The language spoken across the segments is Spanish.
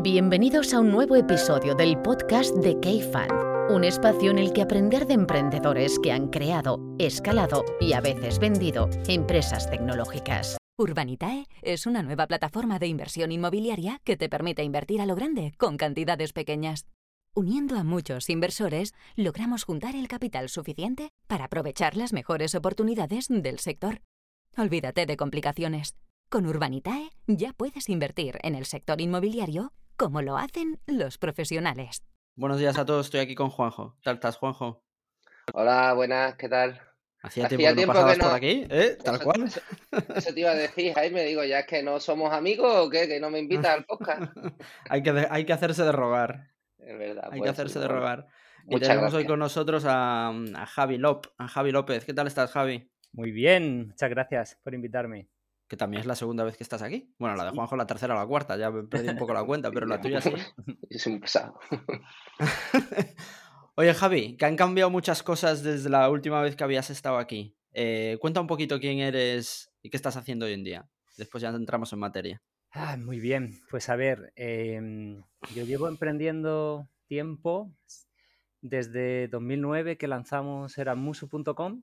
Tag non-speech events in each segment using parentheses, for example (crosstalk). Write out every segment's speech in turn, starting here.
Bienvenidos a un nuevo episodio del podcast de K-Fan, un espacio en el que aprender de emprendedores que han creado, escalado y a veces vendido empresas tecnológicas. Urbanitae es una nueva plataforma de inversión inmobiliaria que te permite invertir a lo grande con cantidades pequeñas. Uniendo a muchos inversores, logramos juntar el capital suficiente para aprovechar las mejores oportunidades del sector. Olvídate de complicaciones. Con Urbanitae ya puedes invertir en el sector inmobiliario como lo hacen los profesionales. Buenos días a todos, estoy aquí con Juanjo. ¿Qué tal estás, Juanjo? Hola, buenas, ¿qué tal? Hacía, tiempo, que no pasabas por aquí, ¿eh? Tal cual. Eso, te iba a decir, Jaime, digo, ¿ya es que no somos amigos o qué? ¿Que no me invitas al podcast? (laughs) hay, que, hay que hacerse de rogar. Es verdad. Hay que pues, hacerse de bueno, rogar. Y muchas tenemos hoy con nosotros a, a Javi Lop, a Javi López. ¿Qué tal estás, Javi? Muy bien, muchas gracias por invitarme. Que también es la segunda vez que estás aquí. Bueno, la de Juanjo la tercera o la cuarta, ya me perdí un poco la cuenta, pero la tuya sí. (laughs) Soy un pesado. (laughs) Oye, Javi, que han cambiado muchas cosas desde la última vez que habías estado aquí. Eh, cuenta un poquito quién eres y qué estás haciendo hoy en día. Después ya entramos en materia. Ah, muy bien, pues a ver, em, yo llevo emprendiendo tiempo desde 2009 que lanzamos eramusu.com.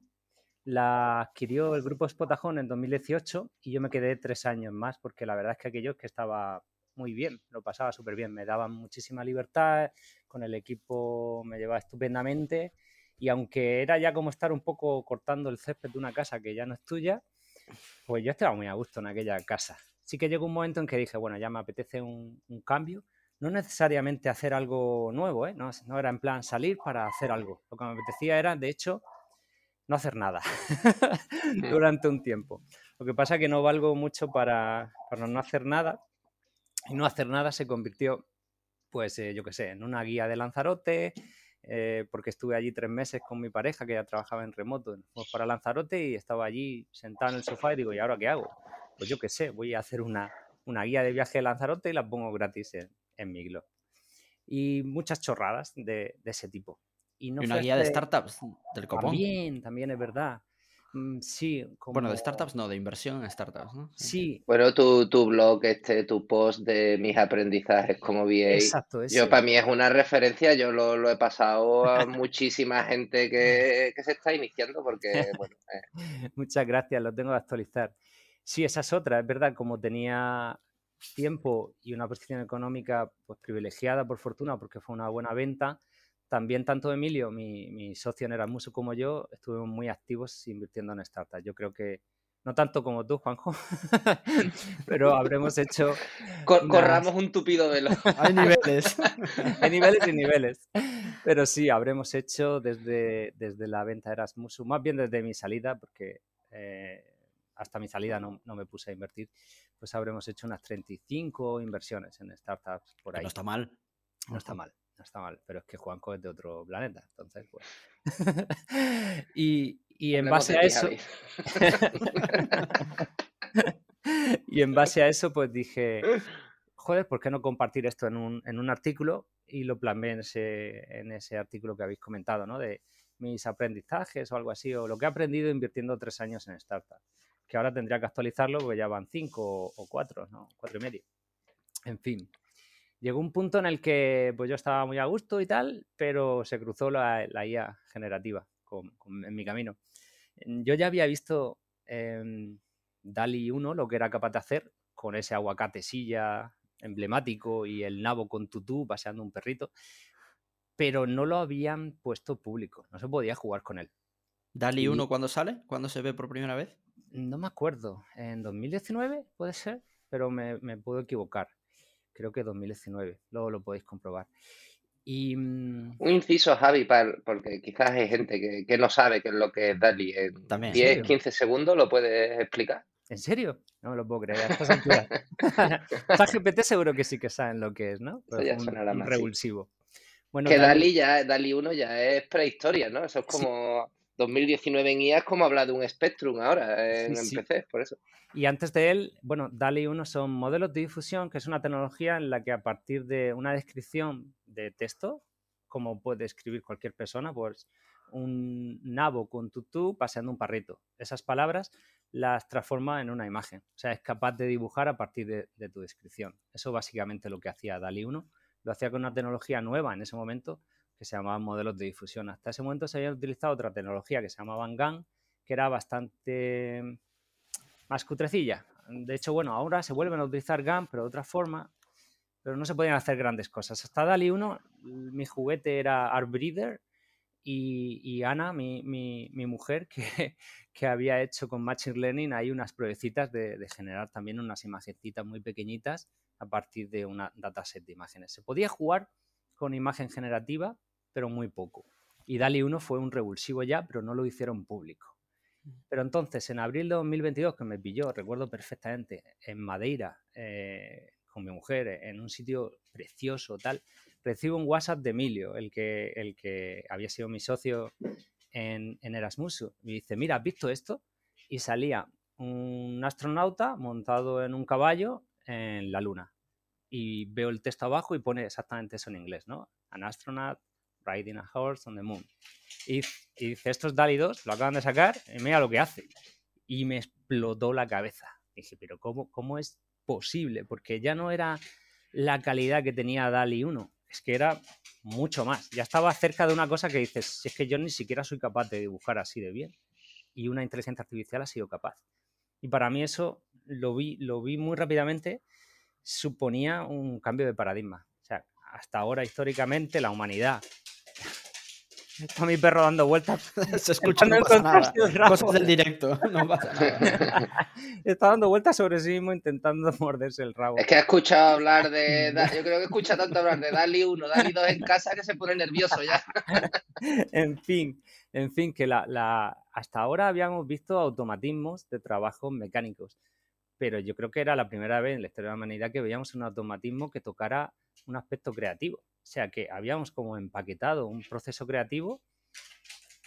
La adquirió el grupo Spotajón en 2018 y yo me quedé tres años más porque la verdad es que aquello que estaba muy bien, lo pasaba súper bien, me daban muchísima libertad, con el equipo me llevaba estupendamente y aunque era ya como estar un poco cortando el césped de una casa que ya no es tuya, pues yo estaba muy a gusto en aquella casa. Sí que llegó un momento en que dije, bueno, ya me apetece un, un cambio. No necesariamente hacer algo nuevo, ¿eh? no, no era en plan salir para hacer algo. Lo que me apetecía era, de hecho, no hacer nada (laughs) durante un tiempo. Lo que pasa es que no valgo mucho para, para no hacer nada. Y no hacer nada se convirtió, pues, eh, yo qué sé, en una guía de Lanzarote, eh, porque estuve allí tres meses con mi pareja que ya trabajaba en remoto. Fuimos para Lanzarote y estaba allí sentado en el sofá y digo, ¿y ahora qué hago? Pues yo qué sé, voy a hacer una, una guía de viaje de Lanzarote y la pongo gratis en, en mi blog. Y muchas chorradas de, de ese tipo. Y, no y una guía de startups del copón. También, también es verdad. Mm, Sí, Bueno, de como- startups no, de inversión en startups, ¿no? Sí, Bueno, tu, tu blog, este, tu post de mis aprendizajes como VA, exacto. yo ese. para mí es una referencia, yo lo, lo he pasado a muchísima gente que, que se está iniciando porque, (laughs) bueno, eh, Muchas gracias, lo tengo que actualizar. Sí, esa es otra, es verdad, como tenía tiempo y una posición económica pues privilegiada por fortuna porque fue una buena venta, también tanto Emilio, mi, mi socio en Erasmus, como yo, estuvimos muy activos invirtiendo en startups. Yo creo que, no tanto como tú, Juanjo, (laughs) pero habremos hecho unas- corramos un tupido velo. (laughs) Hay niveles. (laughs) hay niveles y niveles. Pero sí, habremos hecho desde, desde la venta de Erasmus, más bien desde mi salida, porque eh, hasta mi salida no, no me puse a invertir, pues habremos hecho unas 35 inversiones en startups por Que ahí. no está mal. No está mal, no está mal, pero es que Juanco es de otro planeta, entonces pues... (laughs) y, y en base a ti, eso... (laughs) Y en base a eso, pues dije, joder, ¿por qué no compartir esto en un, en un artículo? Y lo plasmé en ese, en ese artículo que habéis comentado, ¿no? De mis aprendizajes o algo así, o lo que he aprendido invirtiendo tres años en startup. Que ahora tendría que actualizarlo porque ya van cinco o cuatro, ¿no? Cuatro y medio. En fin. Llegó un punto en el que pues yo estaba muy a gusto y tal, pero se cruzó la, la IA generativa con- con- en mi camino. Yo ya había visto em, DALI 1 lo que era capaz de hacer con ese aguacate silla emblemático y el nabo con tutú paseando un perrito, pero no lo habían puesto público, no se podía jugar con él. Dali Y- 1 cuándo sale? ¿Cuándo se ve por primera vez? No me acuerdo, en 2019 puede ser, pero me, me puedo equivocar. Creo que 2019, luego lo podéis comprobar. Y mm, Un inciso, Javi, para- porque quizás hay gente que, que no sabe qué es lo que es DALI. En También. 10, serio? 15 segundos lo puedes explicar. ¿En serio? No me lo puedo creer. A. (laughs) (laughs) ChatGPT seguro que sí que saben lo que es, ¿no? Eso Pues ya un, sonará un más, sí. revulsivo. Bueno, Que Dali- ya, DALI 1 ya es prehistoria, ¿no? Eso es como 2019 en IA es como hablar de un Spectrum ahora en, Sí. PC, por eso. Y antes de él, bueno, DALI 1 son modelos de difusión, que es una tecnología en la que a partir de una descripción de texto, como puede escribir cualquier persona, pues un nabo con tutú paseando un parrito. Esas palabras las transforma en una imagen. O sea, es capaz de dibujar a partir de, tu descripción. Eso básicamente lo que hacía DALI 1. Lo hacía con una tecnología nueva en ese momento que se llamaban modelos de difusión. Hasta ese momento se había utilizado otra tecnología que se llamaba GAN, que era bastante más cutrecilla. De hecho, bueno, ahora se vuelven a utilizar GAN, pero de otra forma, pero no se podían hacer grandes cosas. Hasta DALI 1, mi juguete era Artbreeder, y, Ana, mi, mujer, (laughs) que, que, había hecho con Machine Learning ahí unas pruebecitas de, generar también unas imagencitas muy pequeñitas a partit de una dataset de imágenes. Se podía jugar con imagen generativa, pero muy poco. Y DALI 1 fue un revulsivo ya, pero no lo hicieron público. Pero entonces, en abril de 2022, que me pilló, recuerdo perfectamente, en Madeira, eh, con mi mujer, en un sitio precioso, tal, recibo un WhatsApp de Emilio, el que, el que había sido mi socio en, en Erasmus. Me dice, mira, ¿has visto esto? Y salía un astronauta montado en un caballo en la luna. Y veo el texto abajo y pone exactamente eso en inglés, ¿no? An astronaut riding a horse on the moon. Y, y dice, estos 2 lo acaban de sacar y mira lo que hace. Y me explotó la cabeza. dije, pero ¿cómo, ¿cómo es posible? Porque ya no era la calidad que tenía DALI 1, es que era mucho más. Ya estaba cerca de una cosa que dices, si es que yo ni siquiera soy capaz de dibujar así de bien. Y una inteligencia artificial ha sido capaz. Y para mí eso lo vi, lo vi muy rápidamente, suponía un cambio de paradigma. O sea, hasta ahora históricamente la humanidad Está mi perro dando vueltas. (laughs) Se escucha, no pasa nada. Cosas del directo, no pasa nada. (laughs) Está dando vueltas sobre sí mismo intentando (laughs) morderse el rabo. Es que ha escuchado hablar de... Yo creo que escucha tanto hablar de Dali 1, Dali 2 en casa que se pone nervioso ya. en fin, en fin, que la, la... hasta ahora habíamos visto automatismos de trabajos mecánicos, pero yo creo que era la primera vez en la historia de la humanidad que veíamos un automatismo que tocara un aspecto creativo. O sea que habíamos como empaquetado un proceso creativo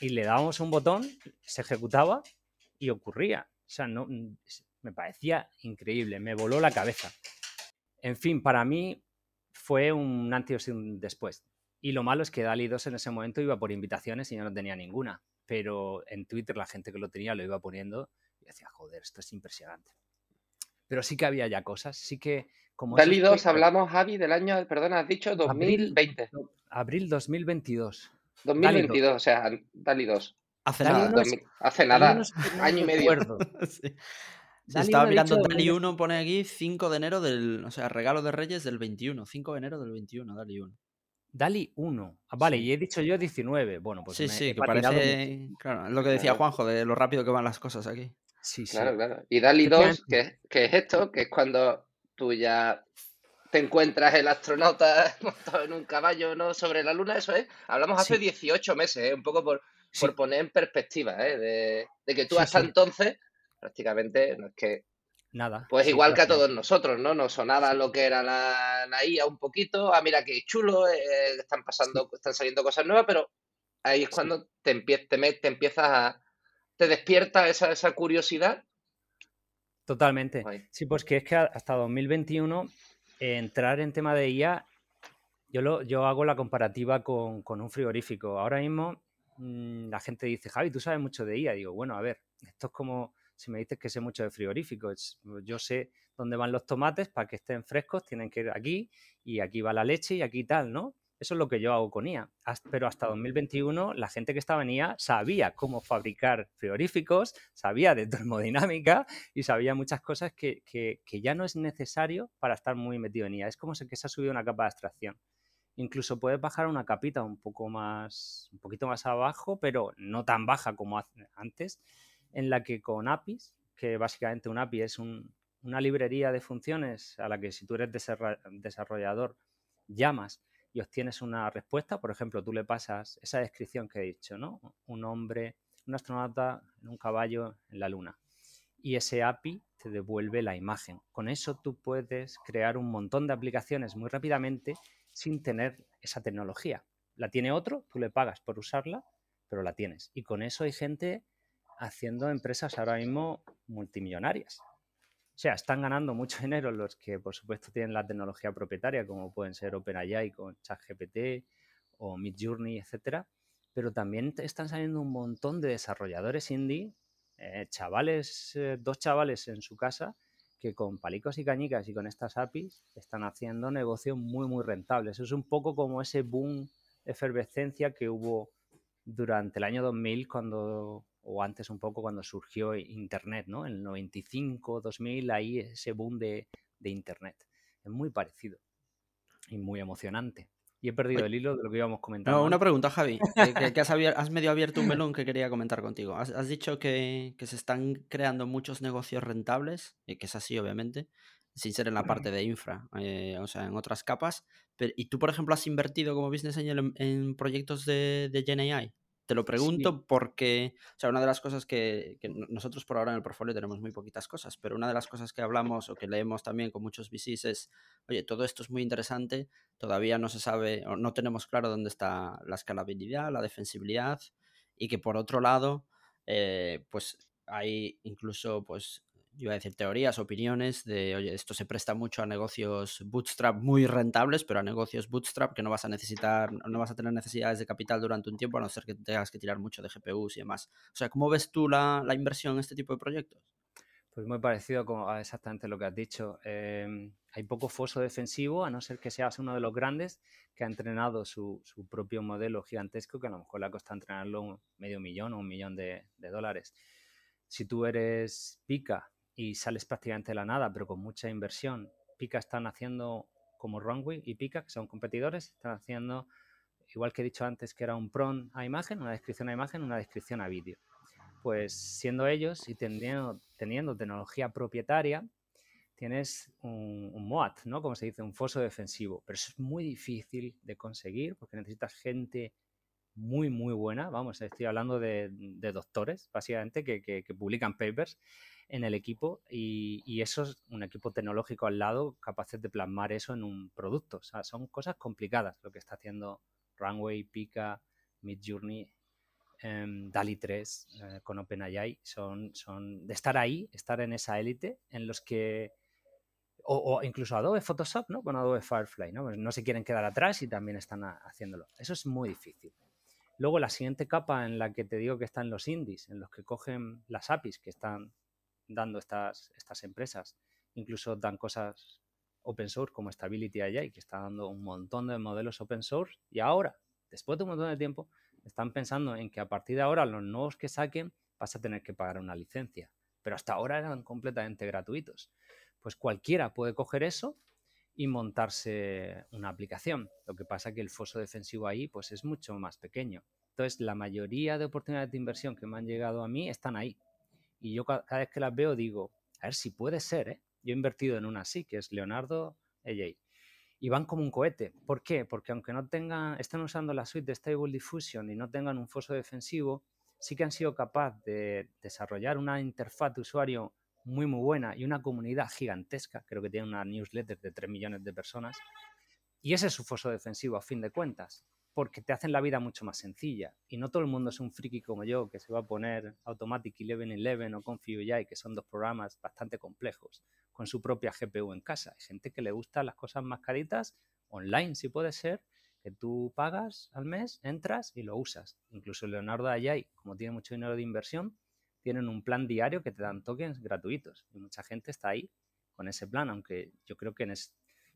y le dábamos un botón, se ejecutaba y ocurría. O sea, no, me parecía increíble, me voló la cabeza. En fin, para mí fue un antes y un después. Y lo malo es que DALI 2 en ese momento iba por invitaciones y yo no tenía ninguna. Pero en Twitter la gente que lo tenía lo iba poniendo y decía, joder, esto es impresionante. Pero sí que había ya cosas, sí que DALI 2, hablamos, Javi, del año, perdona, has dicho 2020. Abril, 2022. 2022, o sea, DALI 2. Hace nada, hace nada, año y medio. (laughs) sí. estaba mirando DALI 1, pone aquí 5 de enero del, o sea, regalo de Reyes del 21, 5 de enero del 21, DALI 1. DALI 1. Ah, vale, y he dicho yo 19. Bueno, pues sí, sí, que parece. Claro, es lo que decía Juanjo, de lo rápido que van las cosas aquí. Sí, sí. Claro, claro. Y DALI 2, que, que es esto, que es cuando tú ya te encuentras el astronauta (laughs) montado en un caballo no sobre la luna, eso es. Hablamos hace 18 meses, ¿eh? un poco por, por poner en perspectiva, ¿eh? de, que tú hasta entonces prácticamente no es que Nada. Pues igual que a todos nosotros, ¿no? Nos sonaba lo que era la, la IA un poquito. Ah, mira qué chulo, eh, están pasando, están saliendo cosas nuevas, pero ahí es cuando te, te, te empiezas a. te despierta esa, esa curiosidad Totalmente. Sí, pues que es que hasta 2021 entrar en tema de IA, yo, lo, yo hago la comparativa con, un frigorífico. Ahora mismo mm, la gente dice, Javi, tú sabes mucho de IA. Digo, bueno, a ver, esto es como si me dices que sé mucho de frigoríficos. Yo sé dónde van los tomates para que estén frescos, tienen que ir aquí y aquí va la leche y aquí tal, ¿no? Eso es lo que yo hago con IA. Pero hasta 2021 la gente que estaba en IA sabía cómo fabricar frigoríficos, sabía de termodinámica y sabía muchas cosas que, ya no es necesario para estar muy metido en IA. Es como que se ha subido una capa de abstracción. Incluso puedes bajar una capita un poco más, un poquito más abajo, pero no tan baja como antes, en la que con APIs, que básicamente un API es una librería de funciones a la que si tú eres desarrollador llamas y obtienes una respuesta. Por ejemplo, tú le pasas esa descripción que he dicho, ¿no? Un hombre, un astronauta en un caballo en la luna. Y ese API te devuelve la imagen. Con eso tú puedes crear un montón de aplicaciones muy rápidamente sin tener esa tecnología. La tiene otro, tú le pagas por usarla, pero la tienes. Y con eso hay gente haciendo empresas ahora mismo multimillonarias. O sea, están ganando mucho (laughs) dinero los que, por supuesto, tienen la tecnología propietaria, como pueden ser OpenAI con ChatGPT o Midjourney, etcétera. Pero también están saliendo un montón de desarrolladores indie eh, chavales, eh, dos chavales en su casa que con palicos y cañicas y con estas APIs están haciendo negocios muy, muy rentables. Es un poco como ese boom, efervescencia que hubo durante el año 2000 cuando o antes un poco cuando surgió Internet, ¿no? En el 95, 2000, ahí ese boom de, Internet. Es muy parecido y muy emocionante. Y he perdido el hilo de lo que íbamos comentando. No, una pregunta, Javi. Eh, que, (laughs) has, medio abierto un melón que quería comentar contigo. Has, dicho que, se están creando muchos negocios rentables, y que es así, obviamente, sin ser en la parte de infra, eh, o sea, en otras capas. y tú, por ejemplo, has invertido como business angel en, proyectos de, de GenAI. Te lo pregunto porque, o sea, una de las cosas que, nosotros por ahora en el portfolio tenemos muy poquitas cosas, pero una de las cosas que hablamos o que leemos también con muchos VCs es, oye, todo esto es muy interesante, todavía no se sabe o no tenemos claro dónde está la escalabilidad, la defensibilidad y que por otro lado, eh, pues hay incluso pues iba a decir teorías, opiniones de, oye, esto se presta mucho a negocios bootstrap muy rentables, pero a negocios bootstrap que no vas a necesitar, no vas a tener necesidades de capital durante un tiempo, a no ser que tengas que tirar mucho de GPUs y demás. O sea, ¿cómo ves tú la, inversión en este tipo de proyectos? Pues muy parecido a exactamente lo que has dicho. Em, hay poco foso defensivo, a no ser que seas uno de los grandes que ha entrenado su, propio modelo gigantesco, que a lo mejor le ha costado entrenarlo medio millón o un millón de dólares. Si tú eres pica y sales prácticamente de la nada, pero con mucha inversión. Pica están haciendo como Runway y Pica, que son competidores, están haciendo, igual que he dicho antes, que era un PRON a imagen, una descripción a imagen, una descripción a vídeo. Pues siendo ellos y teniendo, teniendo tecnología propietaria, tienes un, un, MOAT, ¿no? Como se dice, un foso defensivo. Pero eso es muy difícil de conseguir porque necesitas gente muy, muy buena. Vamos, estoy hablando de, doctores, básicamente, que, que, publican papers en el equipo y, eso es un equipo tecnológico al lado capaces de plasmar eso en un producto. O sea, son cosas complicadas lo que está haciendo Runway, Pika, Midjourney, eh, DALI 3 eh, con OpenAI. Son, son de estar ahí, estar en esa élite en los que... O, incluso Adobe Photoshop, ¿no? Con Adobe Firefly, ¿no? Pues no se quieren quedar atrás y también están haciéndolo. Eso es muy difícil. Luego la siguiente capa en la que te digo que están los indies, en los que cogen las APIs que están dando estas, estas empresas. Incluso dan cosas open source como Stability AI, que está dando un montón de modelos open source. Y ahora, después de un montón de tiempo, están pensando en que a partir de ahora los nuevos que saquen vas a tener que pagar una licencia. Pero hasta ahora eran completamente gratuitos. Pues cualquiera puede coger eso y montarse una aplicación. Lo que pasa que el foso defensivo ahí pues es mucho más pequeño. Entonces, la mayoría de oportunidades de inversión que me han llegado a mí están ahí. Y yo cada, vez que las veo digo, a ver si puede ser, ¿eh? Yo he invertido en una así, que es Leonardo AJ. Y van como un cohete. ¿Por qué? Porque aunque no tengan, estén usando la suite de Stable Diffusion y no tengan un foso defensivo, sí que han sido capaces de desarrollar una interfaz de usuario muy, muy buena y una comunidad gigantesca. Creo que tiene una newsletter de 3 millones de personas. Y ese es su foso defensivo, a fin de cuentas porque te hacen la vida mucho más sencilla. Y no todo el mundo es un friki como yo que se va a poner Automatic 1111 o Config que son dos programas bastante complejos, con su propia GPU en casa. Hay gente que le gusta las cosas más caritas, online si puede ser, que tú pagas al mes, entras y lo usas. Incluso Leonardo Ayay, como tiene mucho dinero de inversión, tienen un plan diario que te dan tokens gratuitos. Y mucha gente está ahí con ese plan, aunque yo creo que en,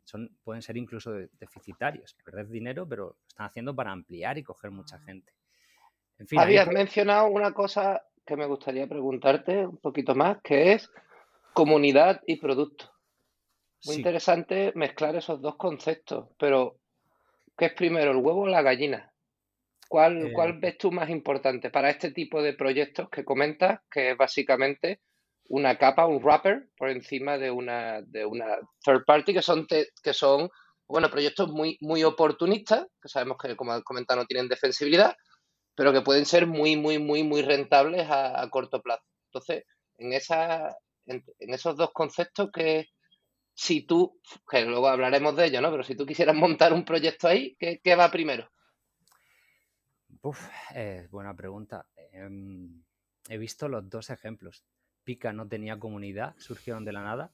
son, pueden ser incluso deficitarios, perder dinero, pero lo están haciendo para ampliar y coger mucha ah. gente. En fin, Habías mencionado una cosa que me gustaría preguntarte un poquito más, que es comunidad y producto. Muy interesante mezclar esos dos conceptos, pero ¿qué es primero, el huevo o la gallina? ¿Cuál, ¿Cuál eh. ves tú más importante para este tipo de proyectos que comentas, que es básicamente una capa, un wrapper por encima de una, de una third party que son, que son bueno, proyectos muy, muy oportunistas, que sabemos que, como he comentado, no tienen defensibilidad, pero que pueden ser muy, muy, muy, muy rentables a, corto plazo. Entonces, en, esa, en, esos dos conceptos que si tú, que luego hablaremos de ello, ¿no? Pero si tú quisieras montar un proyecto ahí, ¿qué, qué va primero? Uf, buena pregunta. Em, he visto los dos ejemplos. Pica no tenía comunidad, surgieron de la nada,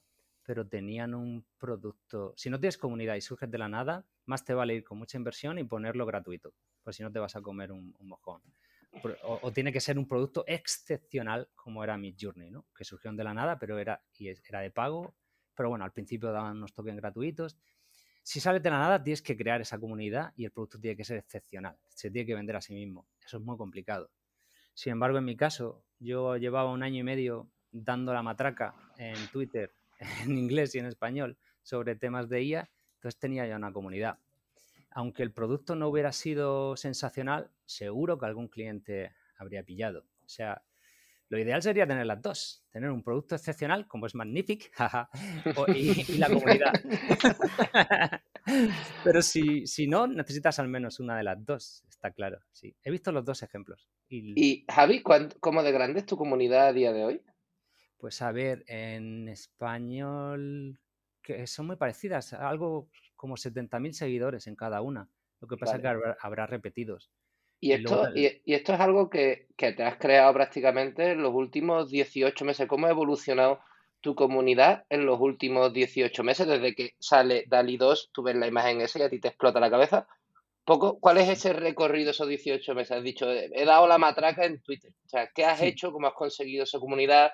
pero tenían un producto. Si no tienes comunidad y surges de la nada, más te vale ir con mucha inversión y ponerlo gratuito, pues si no te vas a comer un, mojón. o, tiene que ser un producto excepcional como era Midjourney, ¿no? Que surgió de la nada, pero era, y era de pago, pero bueno, al principio daban unos tokens gratuitos. Si sale de la nada, tienes que crear esa comunidad y el producto tiene que ser excepcional, se tiene que vender a sí mismo. Eso es muy complicado. Sin embargo, en mi caso, yo llevaba un año y medio dando la matraca en Twitter, (laughs) en inglés y en español, sobre temas de IA, entonces tenía ya una comunidad. Aunque el producto no hubiera sido sensacional, seguro que algún cliente habría pillado. O sea, lo ideal sería tener las dos, tener un producto excepcional como es Magnific (laughs) y, la comunidad. (laughs) Pero si, si, no, necesitas al menos una de las dos, está claro. Sí, he visto los dos ejemplos. Y, Javi, ¿cómo de grande es tu comunidad a día de hoy? Pues a ver, en español que son muy parecidas, algo como 70.000 seguidores en cada una. Lo que pasa es que habrá repetidos. Y esto, y, esto es algo que, te has creado prácticamente en los últimos 18 meses. ¿Cómo ha evolucionado tu comunidad en los últimos 18 meses? Desde que sale DALI 2, tú ves la imagen esa y a ti te explota la cabeza. Poco, ¿Cuál es ese recorrido esos 18 meses? Has dicho, he dado la matraca en Twitter. O sea, ¿qué has hecho? ¿Cómo has conseguido esa comunidad?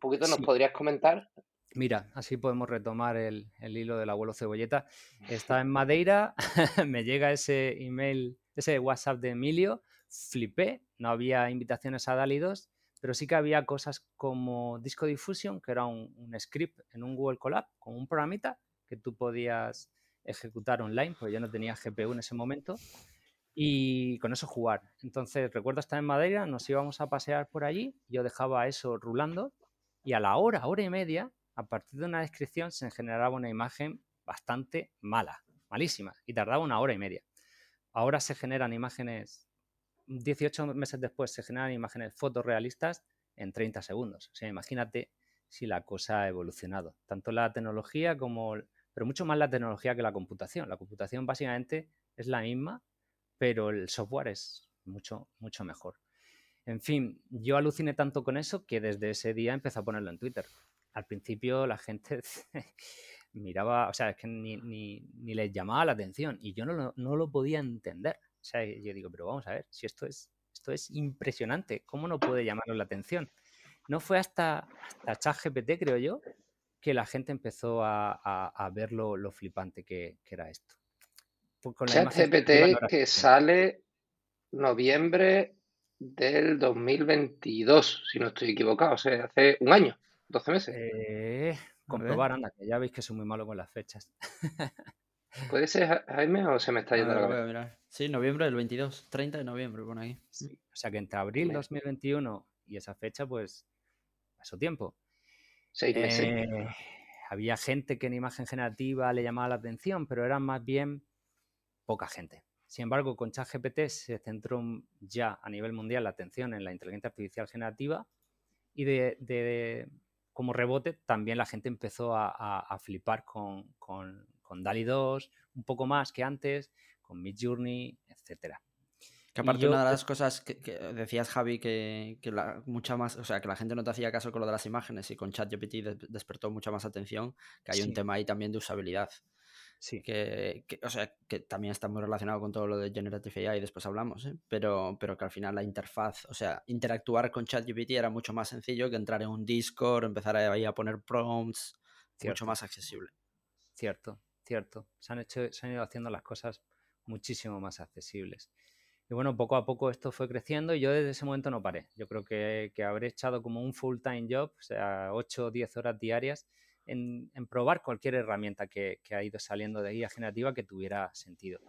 Un poquito nos podrías comentar. Mira, así podemos retomar el, el, hilo del abuelo cebolleta. Está (laughs) en Madeira, (laughs) me llega ese email ese WhatsApp de Emilio, flipé, no había invitaciones a DALI 2, pero sí que había cosas como Disco Diffusion, que era un, script en un Google Colab, con un programita que tú podías ejecutar online, porque yo no tenía GPU en ese momento, y con eso jugar. Entonces, recuerdo estar en Madeira, nos íbamos a pasear por allí, yo dejaba eso rulando, y a la hora, hora y media, a partir de una descripción se generaba una imagen bastante mala, malísima, y tardaba una hora y media. Ahora se generan imágenes, 18 meses después se generan imágenes fotorrealistas en 30 segundos. O sea, imagínate si la cosa ha evolucionado. Tanto la tecnología como, pero mucho más la tecnología que la computación. La computación básicamente es la misma, pero el software es mucho, mucho mejor. En fin, yo aluciné tanto con eso que desde ese día empecé a ponerlo en Twitter. Al principio la gente (laughs) miraba, o sea, es que ni, ni, ni les llamaba la atención y yo no lo, podía entender. O sea, yo digo, pero vamos a ver, si esto es, esto es impresionante, ¿cómo no puede llamarnos la atención? No fue hasta, hasta ChatGPT, creo yo, que la gente empezó a, ver lo, flipante que, era esto. ChatGPT que sale noviembre del 2022, si no estoy equivocado, o sea, hace un año, 12 meses. Eh, comprobar, anda, que ya veis que soy muy malo con las fechas. (laughs) ¿Puede ser Jaime o se me está yendo la cabeza? Sí, noviembre del 22, 30 de noviembre, pone ahí. O sea que entre abril 2021 y esa fecha, pues pasó tiempo. Seis meses. Eh, había gente que en imagen generativa le llamaba la atención, pero eran más bien poca gente. Sin embargo, con ChatGPT se centró ya a nivel mundial la atención en la inteligencia artificial generativa y de, como rebote, también la gente empezó a, flipar con, con, con, DALI 2, un poco más que antes, con Midjourney, etcétera. Que aparte una de las cosas que, decías, Javi, que, la, mucha más, o sea, que la gente no te hacía caso con lo de las imágenes y con ChatGPT despertó mucha más atención, que hay un tema ahí también de usabilidad. Sí. Que, o sea, que también está muy relacionado con todo lo de Generative AI, después hablamos, ¿eh? pero, pero que al final la interfaz, o sea, interactuar con ChatGPT era mucho más sencillo que entrar en un Discord, empezar ahí a poner prompts, mucho más accesible. Cierto, cierto. Se han, hecho, se han ido haciendo las cosas muchísimo más accesibles. Y bueno, poco a poco esto fue creciendo y yo desde ese momento no paré. Yo creo que, que habré echado como un full-time job, o sea, 8 o 10 horas diarias en, probar cualquier herramienta que, ha ido saliendo de guía generativa que tuviera sentido.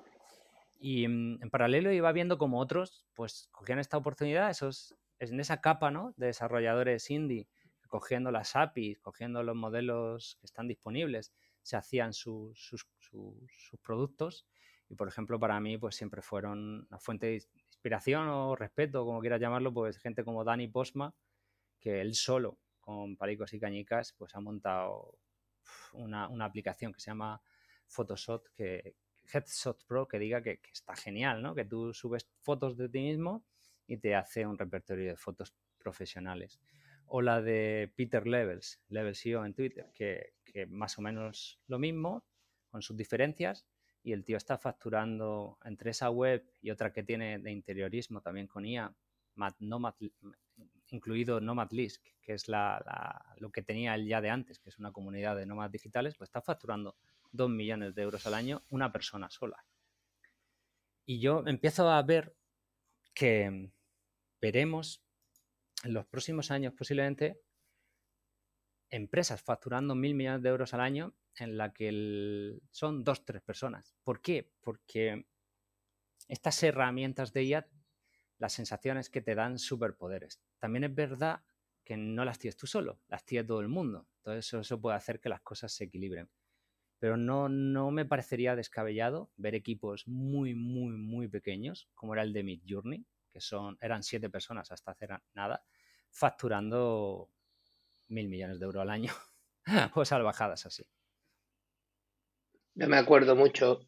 Y mm, en, paralelo iba viendo como otros, pues cogían esta oportunidad, esos, en esa capa ¿no? de desarrolladores indie, cogiendo las APIs, cogiendo los modelos que están disponibles, se hacían sus, sus, productos. Y por ejemplo, para mí, pues siempre fueron una fuente de inspiración o respeto, como quieras llamarlo, pues gente como Dani Posma, que él solo con palicos y cañicas, pues ha montado una, aplicación que se llama Photoshop, que, Headshot Pro, que diga que, está genial, ¿no? Que tú subes fotos de ti mismo y te hace un repertorio de fotos profesionales. O la de Peter Levels, Levels IO en Twitter, que, más o menos lo mismo, con sus diferencias, y el tío está facturando entre esa web y otra que tiene de interiorismo también con IA, Nomad, incluido Nomad Lisk, que es lo que tenía él ya de antes, que es una comunidad de nómadas digitales, pues está facturando 2 millones de euros al año una persona sola. Y yo empiezo a ver que veremos en los próximos años posiblemente empresas facturando mil millones de euros al año en la que son dos, tres personas. ¿Por qué? Porque estas herramientas de IA, la sensación es que te dan superpoderes. También es verdad que no las tienes tú solo, las tiene todo el mundo. Entonces eso, puede hacer que las cosas se equilibren. Pero no, no me parecería descabellado ver equipos muy, muy, muy pequeños, como era el de Mid Journey, que son, eran siete personas hasta hacer nada, facturando mil millones de euros al año (laughs) o salvajadas así. Yo me acuerdo mucho,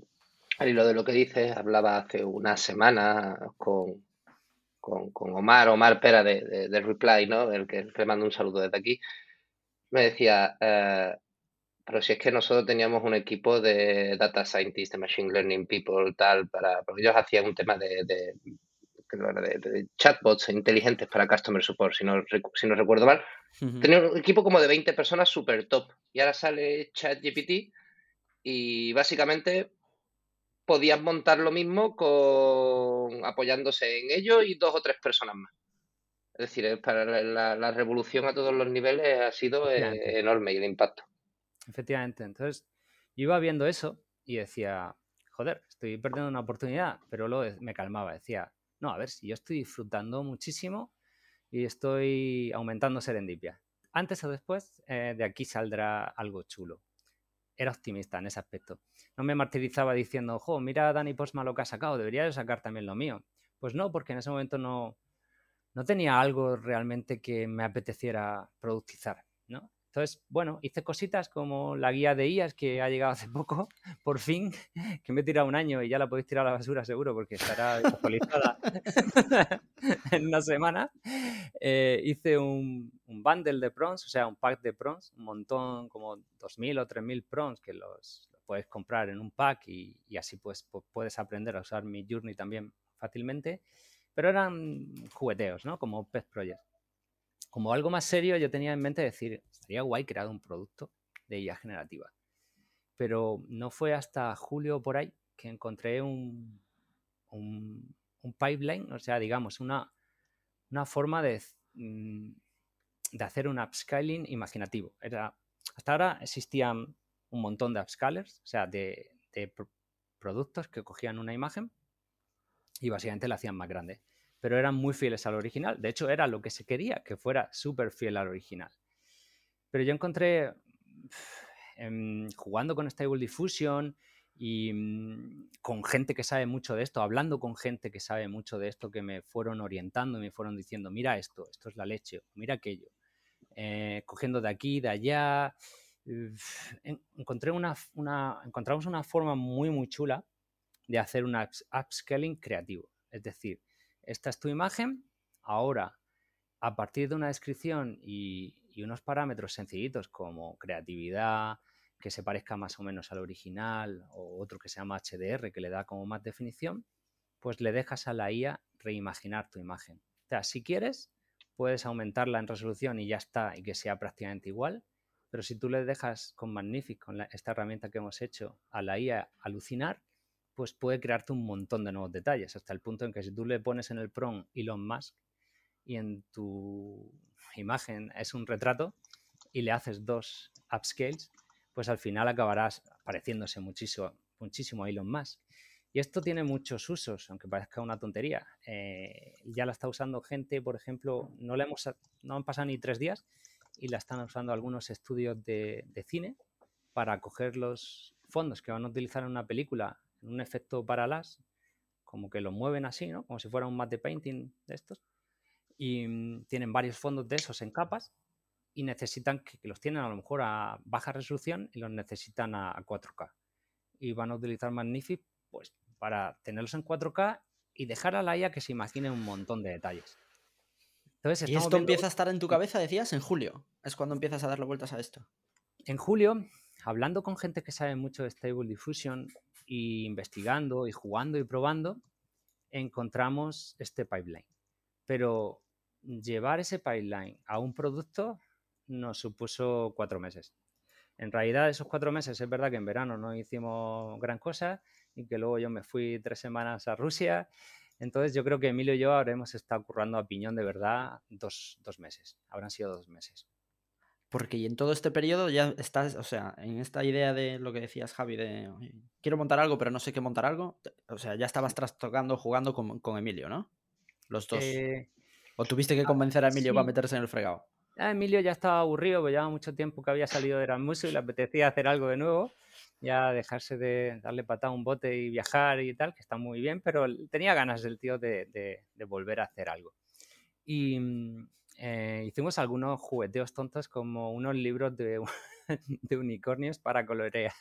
al hilo de lo que dices, hablaba hace una semana con, con, Omar, Omar Pera de, de, Reply, ¿no? El que le mando un saludo desde aquí. Me decía, eh, pero si es que nosotros teníamos un equipo de data scientists, de machine learning people, tal, para, porque ellos hacían un tema de, de, de chatbots inteligentes para customer support, si no, si no recuerdo mal. Tenía un equipo como de 20 personas super top. Y ahora sale ChatGPT y básicamente podías montar lo mismo con apoyándose en ello y dos o tres personas más. Es decir, para la, revolución a todos los niveles ha sido eh, enorme y el impacto. Efectivamente. Entonces, yo iba viendo eso y decía, joder, estoy perdiendo una oportunidad, pero luego me calmaba. Decía, no, a ver, si yo estoy disfrutando muchísimo y estoy aumentando serendipia. Antes o después, eh, de aquí saldrá algo chulo era optimista en ese aspecto. No me martirizaba diciendo, jo, mira a Dani Postma lo que ha sacado, debería sacar también lo mío. Pues no, porque en ese momento no, no tenía algo realmente que me apeteciera productizar, ¿no? Entonces, bueno, hice cositas como la guía de IAS que ha llegado hace poco, (laughs) por fin, que me he tirado un año y ya la podéis tirar a la basura seguro porque estará actualizada (laughs) en una semana. Eh, hice un, un, bundle de prons, o sea, un pack de prons, un montón, como 2.000 o 3.000 prons que los, puedes comprar en un pack y, y así pues, puedes aprender a usar mi Journey también fácilmente. Pero eran jugueteos, ¿no? Como Pet Project como algo más serio, yo tenía en mente decir, estaría guay crear un producto de IA generativa. Pero no fue hasta julio por ahí que encontré un, un, pipeline, o sea, digamos, una, una forma de, mm, de hacer un upscaling imaginativo. Era, hasta ahora existían un montón de upscalers, o sea, de, de productos que cogían una imagen y básicamente la hacían más grande pero eran muy fieles al original. De hecho, era lo que se quería, que fuera súper fiel al original. Pero yo encontré, (sighs) em, jugando con Stable Diffusion y mm, con gente que sabe mucho de esto, hablando con gente que sabe mucho de esto, que me fueron orientando y me fueron diciendo, mira esto, esto es la leche, mira aquello, eh, cogiendo de aquí, de allá. (sighs) encontré una, encontramos una forma muy, muy chula de hacer un upscaling creativo. Es decir, esta es tu imagen. Ahora, a partir de una descripción y, unos parámetros sencillitos como creatividad, que se parezca más o menos al original, o otro que se llama HDR, que le da como más definición, pues le dejas a la IA reimaginar tu imagen. O sea, si quieres, puedes aumentarla en resolución y ya está, y que sea prácticamente igual. Pero si tú le dejas con Magnific, con esta herramienta que hemos hecho, a la IA alucinar, pues puede crearte un montón de nuevos detalles, hasta el punto en que si tú le pones en el PROM Elon Musk y en tu imagen es un retrato y le haces dos upscales, pues al final acabarás pareciéndose muchísimo, muchísimo a Elon Musk. Y esto tiene muchos usos, aunque parezca una tontería. Eh, ya la está usando gente, por ejemplo, no, le hemos, no han pasado ni tres días y la están usando algunos estudios de, de cine para coger los fondos que van a utilizar en una película un efecto parallax, como que lo mueven así, ¿no? Como si fuera un matte painting de estos. Y mm, tienen varios fondos de esos en capas y necesitan que, los tienen a lo mejor a baja resolución y los necesitan a, 4K. Y van a utilizar Magnific pues para tenerlos en 4K y dejar a la IA que se imagine un montón de detalles. Entonces, y esto empieza a estar en tu cabeza, decías, en julio. Es cuando empiezas a darle vueltas a esto. En julio, hablando con gente que sabe mucho de Stable Diffusion y investigando y jugando y probando, encontramos este pipeline. pero llevar ese pipeline a un producto nos supuso cuatro meses. En realidad, esos cuatro meses es verdad que en verano no hicimos gran cosa y que luego yo me fui tres semanas a Rusia. Entonces, yo creo que Emilio y yo habremos estado currando a piñón de verdad dos, dos meses. Habrán sido dos meses. Porque en todo este periodo ya estás, o sea, en esta idea de lo que decías, Javi, de quiero montar algo, pero no sé qué montar algo. O sea, ya estabas trastocando, jugando con, con Emilio, ¿no? Los dos. Eh, ¿O tuviste que ah, convencer a Emilio para meterse en el fregado? Ah, Emilio ya estaba aburrido, pues llevaba mucho tiempo que había salido de Erasmus y le apetecía hacer algo de nuevo, ya dejarse de darle patada a un bote y viajar y tal, que está muy bien, pero tenía ganas del tío de, de, volver a hacer algo. Y mm, eh, hicimos algunos jugueteos tontos como unos libros de, (laughs) de unicornios para colorear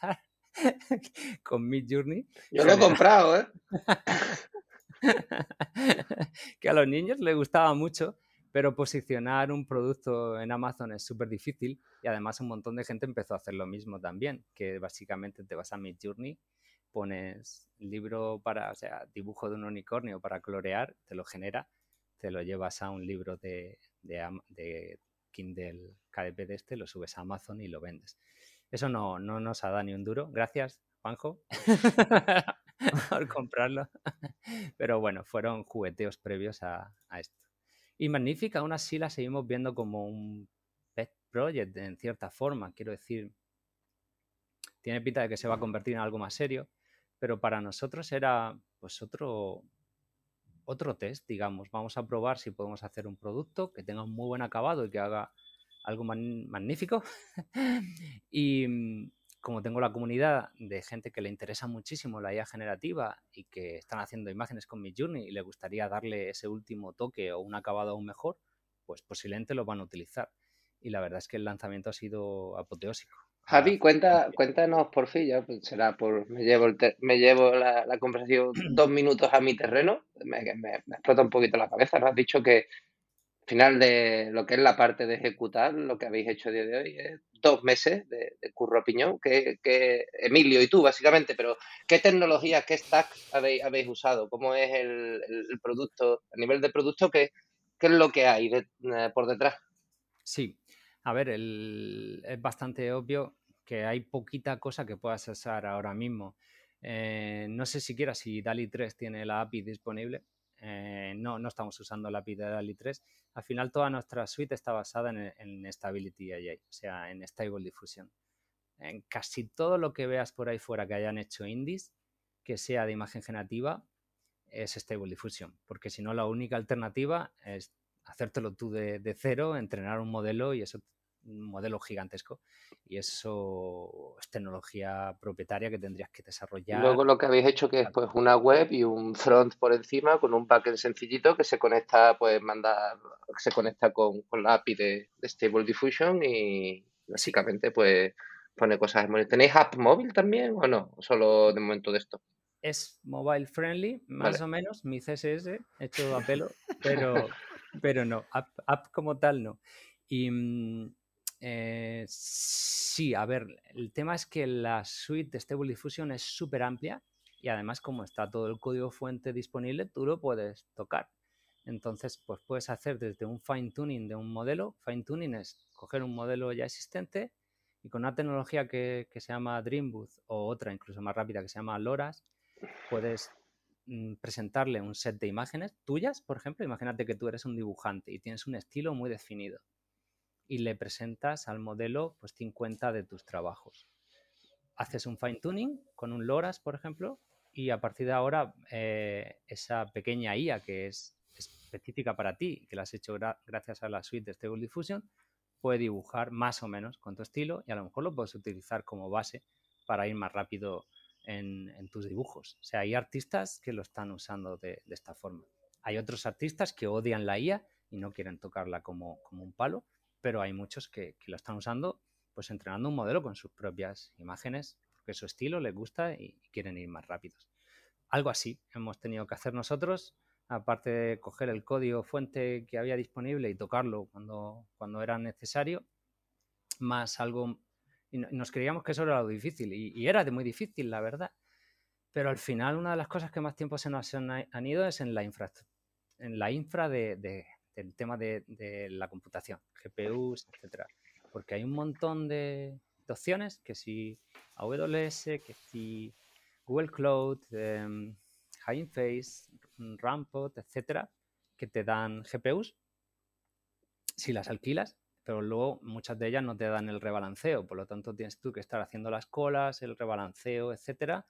(laughs) con Mid Journey. Yo lo he comprado, ¿eh? (laughs) que a los niños les gustaba mucho pero posicionar un producto en Amazon es súper difícil y además un montón de gente empezó a hacer lo mismo también, que básicamente te vas a Midjourney, pones libro para, o sea, dibujo de un unicornio para colorear, te lo genera, te lo llevas a un libro de, de, Kindle KDP de este, lo subes a Amazon y lo vendes. Eso no, no nos ha dado ni un duro. Gracias, Juanjo, (laughs) (laughs) por comprarlo. Pero bueno, fueron jugueteos previos a esto. Y Magnífica, aún así la seguimos viendo como un pet project en cierta forma. Quiero decir, tiene pinta de que se va a convertir en algo más serio, pero para nosotros era pues otro, otro test, digamos. Vamos a probar si podemos hacer un producto que tenga un muy buen acabado y que haga algo magnífico. (laughs) y, mm, como tengo la comunidad de gente que le interesa muchísimo la IA generativa y que están haciendo imágenes con Midjourney y le gustaría darle ese último toque o un acabado aún mejor, pues posiblemente lo van a utilizar. Y la verdad es que el lanzamiento ha sido apoteósico. Javi, cuenta, cuéntanos por fin, ya pues será por me llevo me llevo la, conversación (clears throat) dos minutos a mi terreno, me, me, explota un poquito la cabeza. Nos has dicho que final de lo que es la parte de ejecutar, lo que habéis hecho a día de hoy es dos meses de, curro piñón, que, Emilio y tú básicamente, pero ¿qué tecnología, qué stack habéis, habéis usado? ¿Cómo es el, producto, a nivel de producto, qué, qué es lo que hay eh, por detrás? Sí, a ver, es bastante obvio que hay poquita cosa que puedas usar ahora mismo. Eh, no sé siquiera si DALI 3 tiene la API disponible, eh, no, no estamos usando la API de DALI 3. Al final toda nuestra suite está basada en, Stability AI, o sea, en Stable Diffusion. En casi todo lo que veas por ahí fuera que hayan hecho indies, que sea de imagen generativa, es Stable Diffusion, porque si no la única alternativa es hacértelo tú de, de cero, entrenar un modelo y eso un modelo gigantesco y eso es tecnología propietaria que tendrías que desarrollar. Luego lo que habéis hecho que es pues una web y un front por encima con un backend sencillito que se conecta, pues manda, se conecta con, la API de, Stable Diffusion y básicamente pues pone cosas. ¿Tenéis app móvil también o no? Solo de momento de esto. Es mobile friendly, más o menos, mi CSS hecho a pelo, pero, (laughs) pero no, app, app como tal no. Y, mm, eh, sí, a ver, el tema es que la suite de Stable Diffusion es súper amplia y además como está todo el código fuente disponible, tú lo puedes tocar. Entonces, pues puedes hacer desde un fine tuning de un modelo. Fine tuning es coger un modelo ya existente y con una tecnología que, se llama Dreambooth o otra incluso más rápida que se llama Loras, puedes presentarle un set de imágenes tuyas, por ejemplo. Imagínate que tú eres un dibujante y tienes un estilo muy definido y le presentas al modelo pues 50 de tus trabajos. Haces un fine tuning con un LoRaS, por ejemplo, y a partir de ahora eh, esa pequeña IA que es específica para ti, que la has hecho gracias a la suite de Stable Diffusion, puede dibujar más o menos con tu estilo y a lo mejor lo puedes utilizar como base para ir más rápido en, tus dibujos. O sea, hay artistas que lo están usando de, esta forma. Hay otros artistas que odian la IA y no quieren tocarla como, como un palo, pero hay muchos que, lo están usando pues entrenando un modelo con sus propias imágenes, porque su estilo les gusta y quieren ir más rápidos. Algo así hemos tenido que hacer nosotros, aparte de coger el código fuente que había disponible y tocarlo cuando, cuando era necesario, más algo... Y nos creíamos que eso era lo difícil, y, era de muy difícil, la verdad. Pero al final una de las cosas que más tiempo se nos han, ido es en la infraestructura en la infra de, del tema de, la computación, GPUs, etcétera. Porque hay un montón de, opciones, que si AWS, que si Google Cloud, eh, Face, Rampot, etcétera, que te dan GPUs si las alquilas, pero luego muchas de ellas no te dan el rebalanceo, por lo tanto tienes tú que estar haciendo las colas, el rebalanceo, etcétera,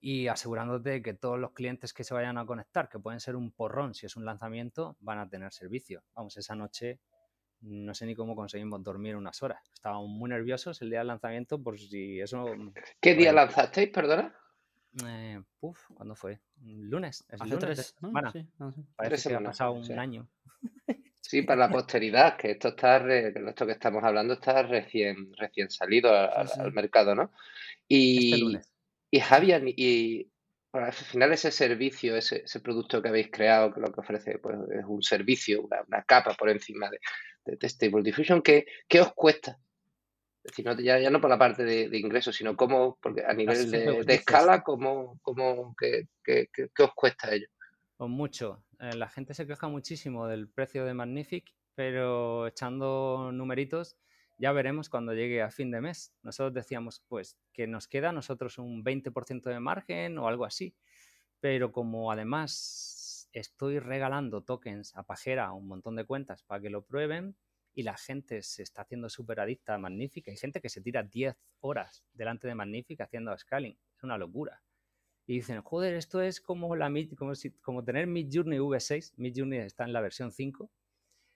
y asegurándote que todos los clientes que se vayan a conectar, que pueden ser un porrón si es un lanzamiento, van a tener servicio. Vamos, esa noche no sé ni cómo conseguimos dormir unas horas. Estábamos muy nerviosos el día del lanzamiento por si eso... ¿Qué día lanzasteis, perdona? Eh, puf, ¿cuándo fue? Lunes. Es Hace tres, semanas. Parece que ha pasado un año. Sí, para la posteridad, que esto está, esto que estamos hablando está recién, recién salido al, mercado, ¿no? Y, este y Javier, y al final ese servicio, ese, ese, producto que habéis creado, que lo que ofrece pues, es un servicio, una, capa por encima de, de, Stable Diffusion, ¿qué, ¿qué, os cuesta? Es decir, no, ya, ya, no por la parte de, de ingresos, sino cómo, porque a nivel de, (laughs) escala, ¿cómo, cómo, qué, qué, qué, os cuesta ello? Pues mucho. Eh, la gente se queja muchísimo del precio de Magnific, pero echando numeritos, ya veremos cuando llegue a fin de mes. Nosotros decíamos, pues, que nos queda a nosotros un 20% de margen o algo así. Pero como además estoy regalando tokens a pajera a un montón de cuentas para que lo prueben y la gente se está haciendo súper adicta a Magnific, hay gente que se tira 10 horas delante de Magnific haciendo scaling. Es una locura y dicen, joder, esto es como, la, como, si, como tener Midjourney V6, Midjourney está en la versión 5.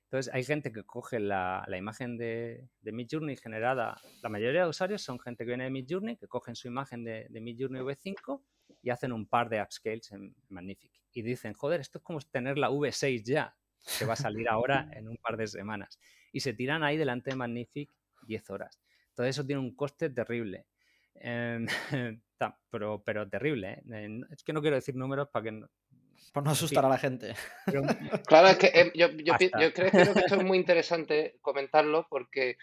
Entonces hay gente que coge la, la imagen de, de Midjourney generada, la mayoría de usuarios son gente que viene de Midjourney, que cogen su imagen de, de Midjourney V5 y hacen un par de upscales en Magnific. Y dicen, joder, esto es como tener la V6 ya, que va a salir ahora en un par de semanas. Y se tiran ahí delante de Magnific 10 horas. Todo eso tiene un coste terrible. Em, (laughs) pero, pero terrible. ¿eh? Es que no quiero decir números para que... No, para no asustar a la gente. Claro, es que eh, yo, yo, yo, creo, creo, que esto es muy interesante comentarlo porque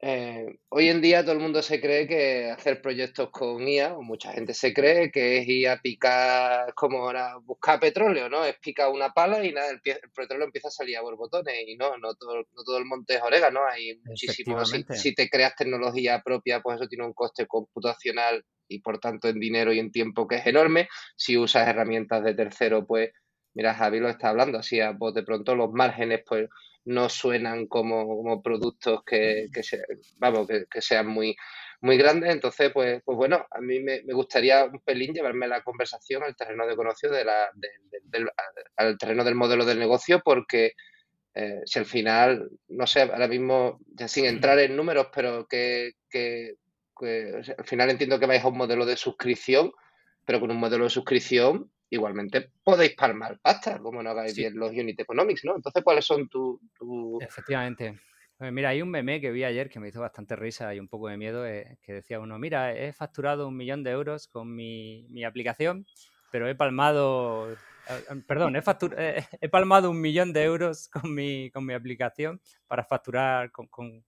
eh, hoy en día todo el mundo se cree que hacer proyectos con IA, o mucha gente se cree que es ir a picar, como ahora, buscar petróleo, ¿no? Es picar una pala y nada, el, petróleo empieza a salir a borbotones y no, no todo, no todo el monte es orégano, hay muchísimo. Si, si, te creas tecnología propia, pues eso tiene un coste computacional y por tanto en dinero y en tiempo que es enorme. Si usas herramientas de tercero, pues, mira, Javi lo está hablando, así a de pronto los márgenes, pues no suenan como, productos que, que, vamos, que, sean muy, muy grandes. Entonces, pues, pues bueno, a mí me, gustaría un pelín llevarme la conversación al terreno de negocio, de la, del, al terreno del modelo del negocio, porque eh, si al final, no sé, ahora mismo, ya sin entrar en números, pero que, que, al final entiendo que vais a un modelo de suscripción, pero con un modelo de suscripción igualmente podéis palmar pasta, como no hagáis bien los unit economics, ¿no? Entonces, ¿cuáles son tus...? Efectivamente. Pues mira, hay un meme que vi ayer que me hizo bastante risa y un poco de miedo, eh, que decía uno, mira, he facturado un millón de euros con mi, aplicación, pero he palmado, eh, eh, perdón, he, (laughs) he, palmado un millón de euros con mi, con mi aplicación para facturar con, con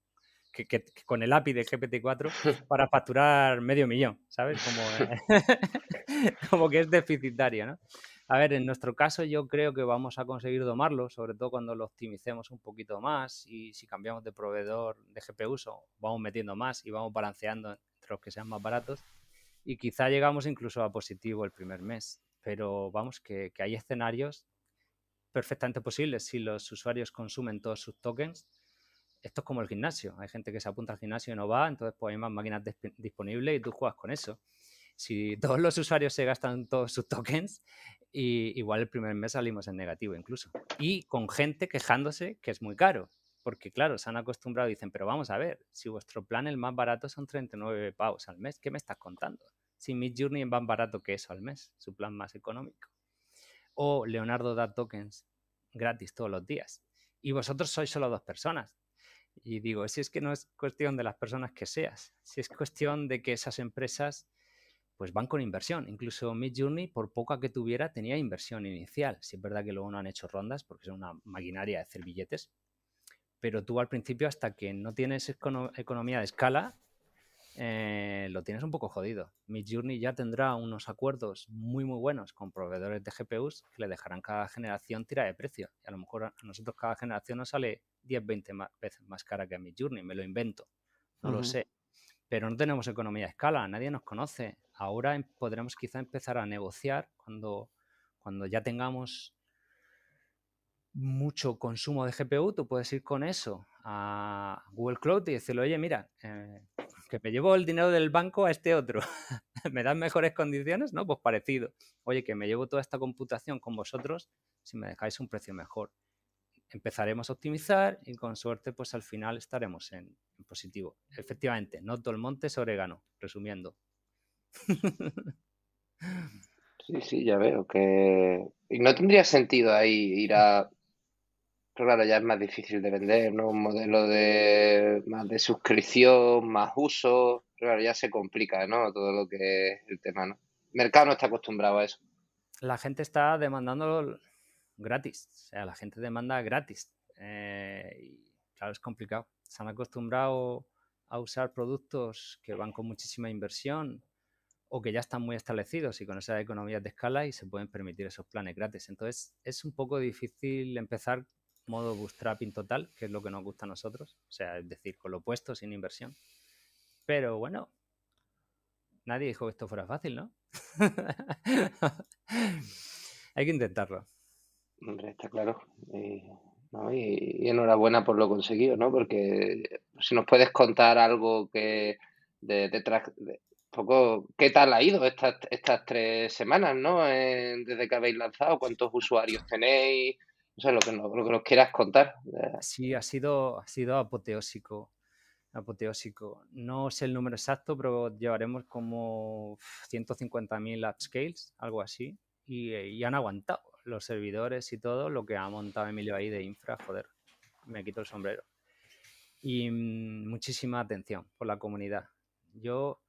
que, con el API de GPT-4 (laughs) para facturar medio millón, ¿sabes? Como, (laughs) como que es deficitario, ¿no? A ver, en nuestro caso yo creo que vamos a conseguir domarlo, sobre todo cuando lo optimicemos un poquito más y si cambiamos de proveedor de GPU o vamos metiendo más y vamos balanceando entre los que sean más baratos y quizá llegamos incluso a positivo el primer mes. Pero vamos, que, que hay escenarios perfectamente posibles si los usuarios consumen todos sus tokens esto es como el gimnasio. Hay gente que se apunta al gimnasio y no va, entonces pues hay más máquinas disponibles y tú juegas con eso. Si (laughs) todos los usuarios se gastan todos sus tokens, y igual el primer mes salimos en negativo incluso. Y con gente quejándose que es muy caro. Porque claro, se han acostumbrado y dicen, pero vamos a ver, si vuestro plan el más barato son 39 pavos al mes, ¿qué me estás contando? Si Midjourney es más barato que eso al mes, su plan más económico. O Leonardo da tokens gratis todos los días. Y vosotros sois solo dos personas. Y digo, si es que no es cuestión de las personas que seas, si es cuestión de que esas empresas pues van con inversión. Incluso Midjourney, por poca que tuviera, tenía inversión inicial. Si es verdad que luego no han hecho rondas porque es una maquinaria de hacer billetes. Pero tú al principio, hasta que no tienes economía de escala, eh, lo tienes un poco jodido. Midjourney ya tendrá unos acuerdos muy muy buenos con proveedores de GPUs que le dejarán cada generación tira de precio. Y a lo mejor a nosotros cada generación nos sale 10, 20 veces más cara que a Midjourney, me lo invento, no lo sé. Pero no tenemos economía de escala, nadie nos conoce. Ahora em, podremos quizá empezar a negociar cuando, cuando ya tengamos mucho consumo de GPU, tú puedes ir con eso a Google Cloud y decirle, oye, mira, eh, que me llevo el dinero del banco a este otro. (laughs) ¿Me dan mejores condiciones? No, pues parecido. Oye, que me llevo toda esta computación con vosotros si me dejáis un precio mejor. Empezaremos a optimizar y con suerte, pues al final estaremos en, positivo. Efectivamente, no todo el monte es orégano, resumiendo. Sí, sí, ya veo que... Y no tendría sentido ahí ir a pero claro, ya es más difícil de vender, ¿no? Un modelo de más de suscripción, más uso. Pero claro, ya se complica, ¿no? Todo lo que es el tema, ¿no? El mercado no está acostumbrado a eso. La gente está demandando gratis. O sea, la gente demanda gratis. Eh, y claro, es complicado. Se han acostumbrado a usar productos que van con muchísima inversión o que ya están muy establecidos y con esas economías de escala y se pueden permitir esos planes gratis. Entonces es un poco difícil empezar modo bootstrapping total, que es lo que nos gusta a nosotros, o sea, es decir, con lo puesto, sin inversión. Pero bueno, nadie dijo que esto fuera fácil, ¿no? (laughs) Hay que intentarlo. Hombre, está claro. Y, enhorabuena por lo conseguido, ¿no? Porque si nos puedes contar algo que detrás, de, poco, ¿qué tal ha ido estas, estas tres semanas, ¿no? desde que habéis lanzado, ¿cuántos usuarios tenéis? No sé, lo que, lo que nos quieras contar. Sí, ha sido, ha sido apoteósico. Apoteósico. No sé el número exacto, pero llevaremos como 150.000 upscales, algo así. Y, han aguantado los servidores y todo lo que ha montado Emilio ahí de infra. Joder, me quito el sombrero. Y mm, muchísima atención por la comunidad. Yo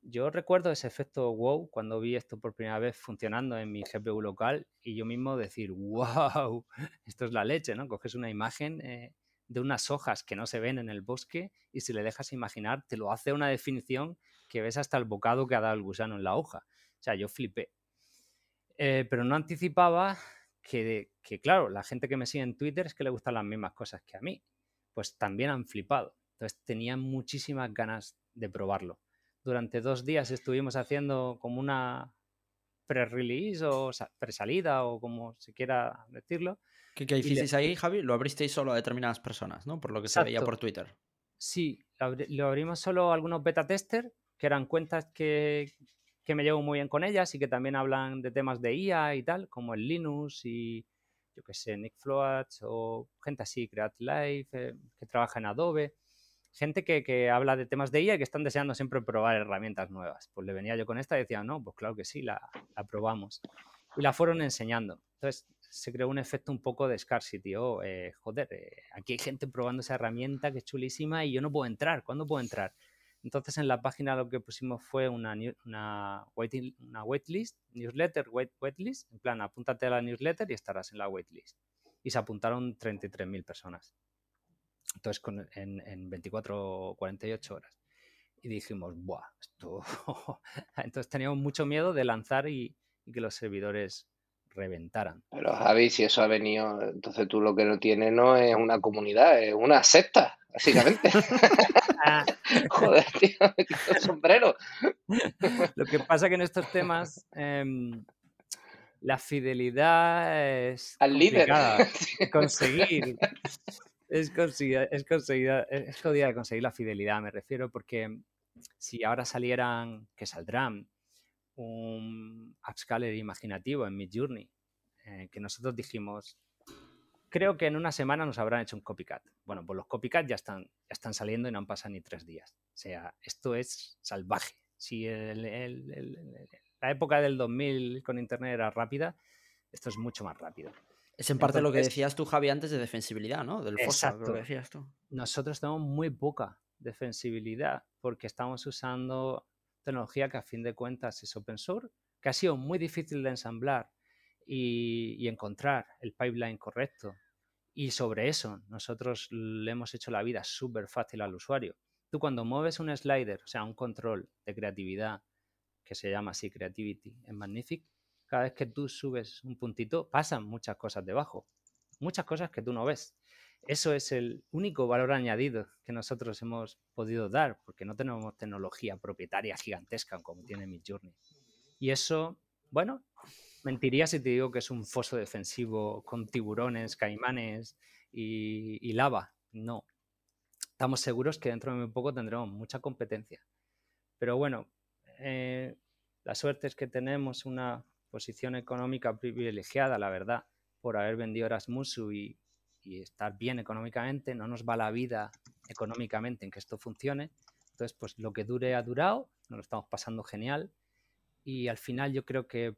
yo, recuerdo ese efecto wow cuando vi esto por primera vez funcionando en mi GPU local y yo mismo decir, wow, esto es la leche, ¿no? Coges una imagen eh, de unas hojas que no se ven en el bosque y si le dejas imaginar, te lo hace una definición que ves hasta el bocado que ha dado el gusano en la hoja. O sea, yo flipé. Eh, pero no anticipaba que, que, claro, la gente que me sigue en Twitter es que le gustan las mismas cosas que a mí. Pues también han flipado. Entonces tenía muchísimas ganas de probarlo durante dos días estuvimos haciendo como una pre-release o pre-salida o como se quiera decirlo. ¿Qué, qué hicisteis ahí, Javi? Lo abristeis solo a determinadas personas, ¿no? Por lo que se veía por Twitter. Sí, lo abrimos solo a algunos beta testers, que eran cuentas que, que me llevo muy bien con ellas y que también hablan de temas de IA y tal, como el Linux y yo qué sé, Nick Floats o gente así, Create Life, eh, que trabaja en Adobe gente que, habla de temas de IA y que están deseando siempre probar herramientas nuevas. Pues le venía yo con esta y decía, no, pues claro que sí, la, probamos. Y la fueron enseñando. Entonces se creó un efecto un poco de scarcity. Oh, eh, joder, eh, aquí hay gente probando esa herramienta que es chulísima y yo no puedo entrar. ¿Cuándo puedo entrar? Entonces en la página lo que pusimos fue una, una, una waitlist, newsletter wait, waitlist. En plan, apúntate a la newsletter y estarás en la waitlist. Y se apuntaron 33.000 personas. Entonces, en, en 24 o 48 horas. Y dijimos, ¡buah! Esto... (laughs) Entonces teníamos mucho miedo de lanzar y, que los servidores reventaran. Pero Javi, si eso ha venido, entonces tú lo que no tienes no es una comunidad, es una secta, básicamente. (laughs) (laughs) Joder, tío, me quito el sombrero. Lo que pasa que en estos temas em, la fidelidad es al líder (laughs) conseguir es conseguida, es conseguida, es jodida de conseguir la fidelidad, me refiero, porque si ahora salieran, que saldrán, un upscaler imaginativo en Midjourney, eh, que nosotros dijimos, creo que en una semana nos habrán hecho un copycat. Bueno, pues los copycat ya están, ya están saliendo y no han pasado ni tres días. O sea, esto es salvaje. Si la época del 2000 con Internet era rápida, esto es mucho más rápido. Es en parte lo que decías tú, Javi, antes de defensibilidad, ¿no? Del FOSA, lo que decías tú. Nosotros tenemos muy poca defensibilidad porque estamos usando tecnología que a fin de cuentas es open source, que ha sido muy difícil de ensamblar y, encontrar el pipeline correcto. Y sobre eso nosotros le hemos hecho la vida súper fácil al usuario. Tú cuando mueves un slider, o sea, un control de creatividad, que se llama así Creativity en Magnific, cada vez que tú subes un puntito, pasan muchas cosas debajo. Muchas cosas que tú no ves. Eso es el único valor añadido que nosotros hemos podido dar, porque no tenemos tecnología propietaria gigantesca como tiene Midjourney. Y eso, bueno, mentiría si te digo que es un foso defensivo con tiburones, caimanes y, lava. No. Estamos seguros que dentro de muy poco tendremos mucha competencia. Pero bueno, eh, la suerte es que tenemos una posición económica privilegiada, la verdad, por haber vendido Erasmusu y y estar bien económicamente, no nos va la vida económicamente en que esto funcione. Entonces, pues lo que dure ha durado, nos lo estamos pasando genial y al final yo creo que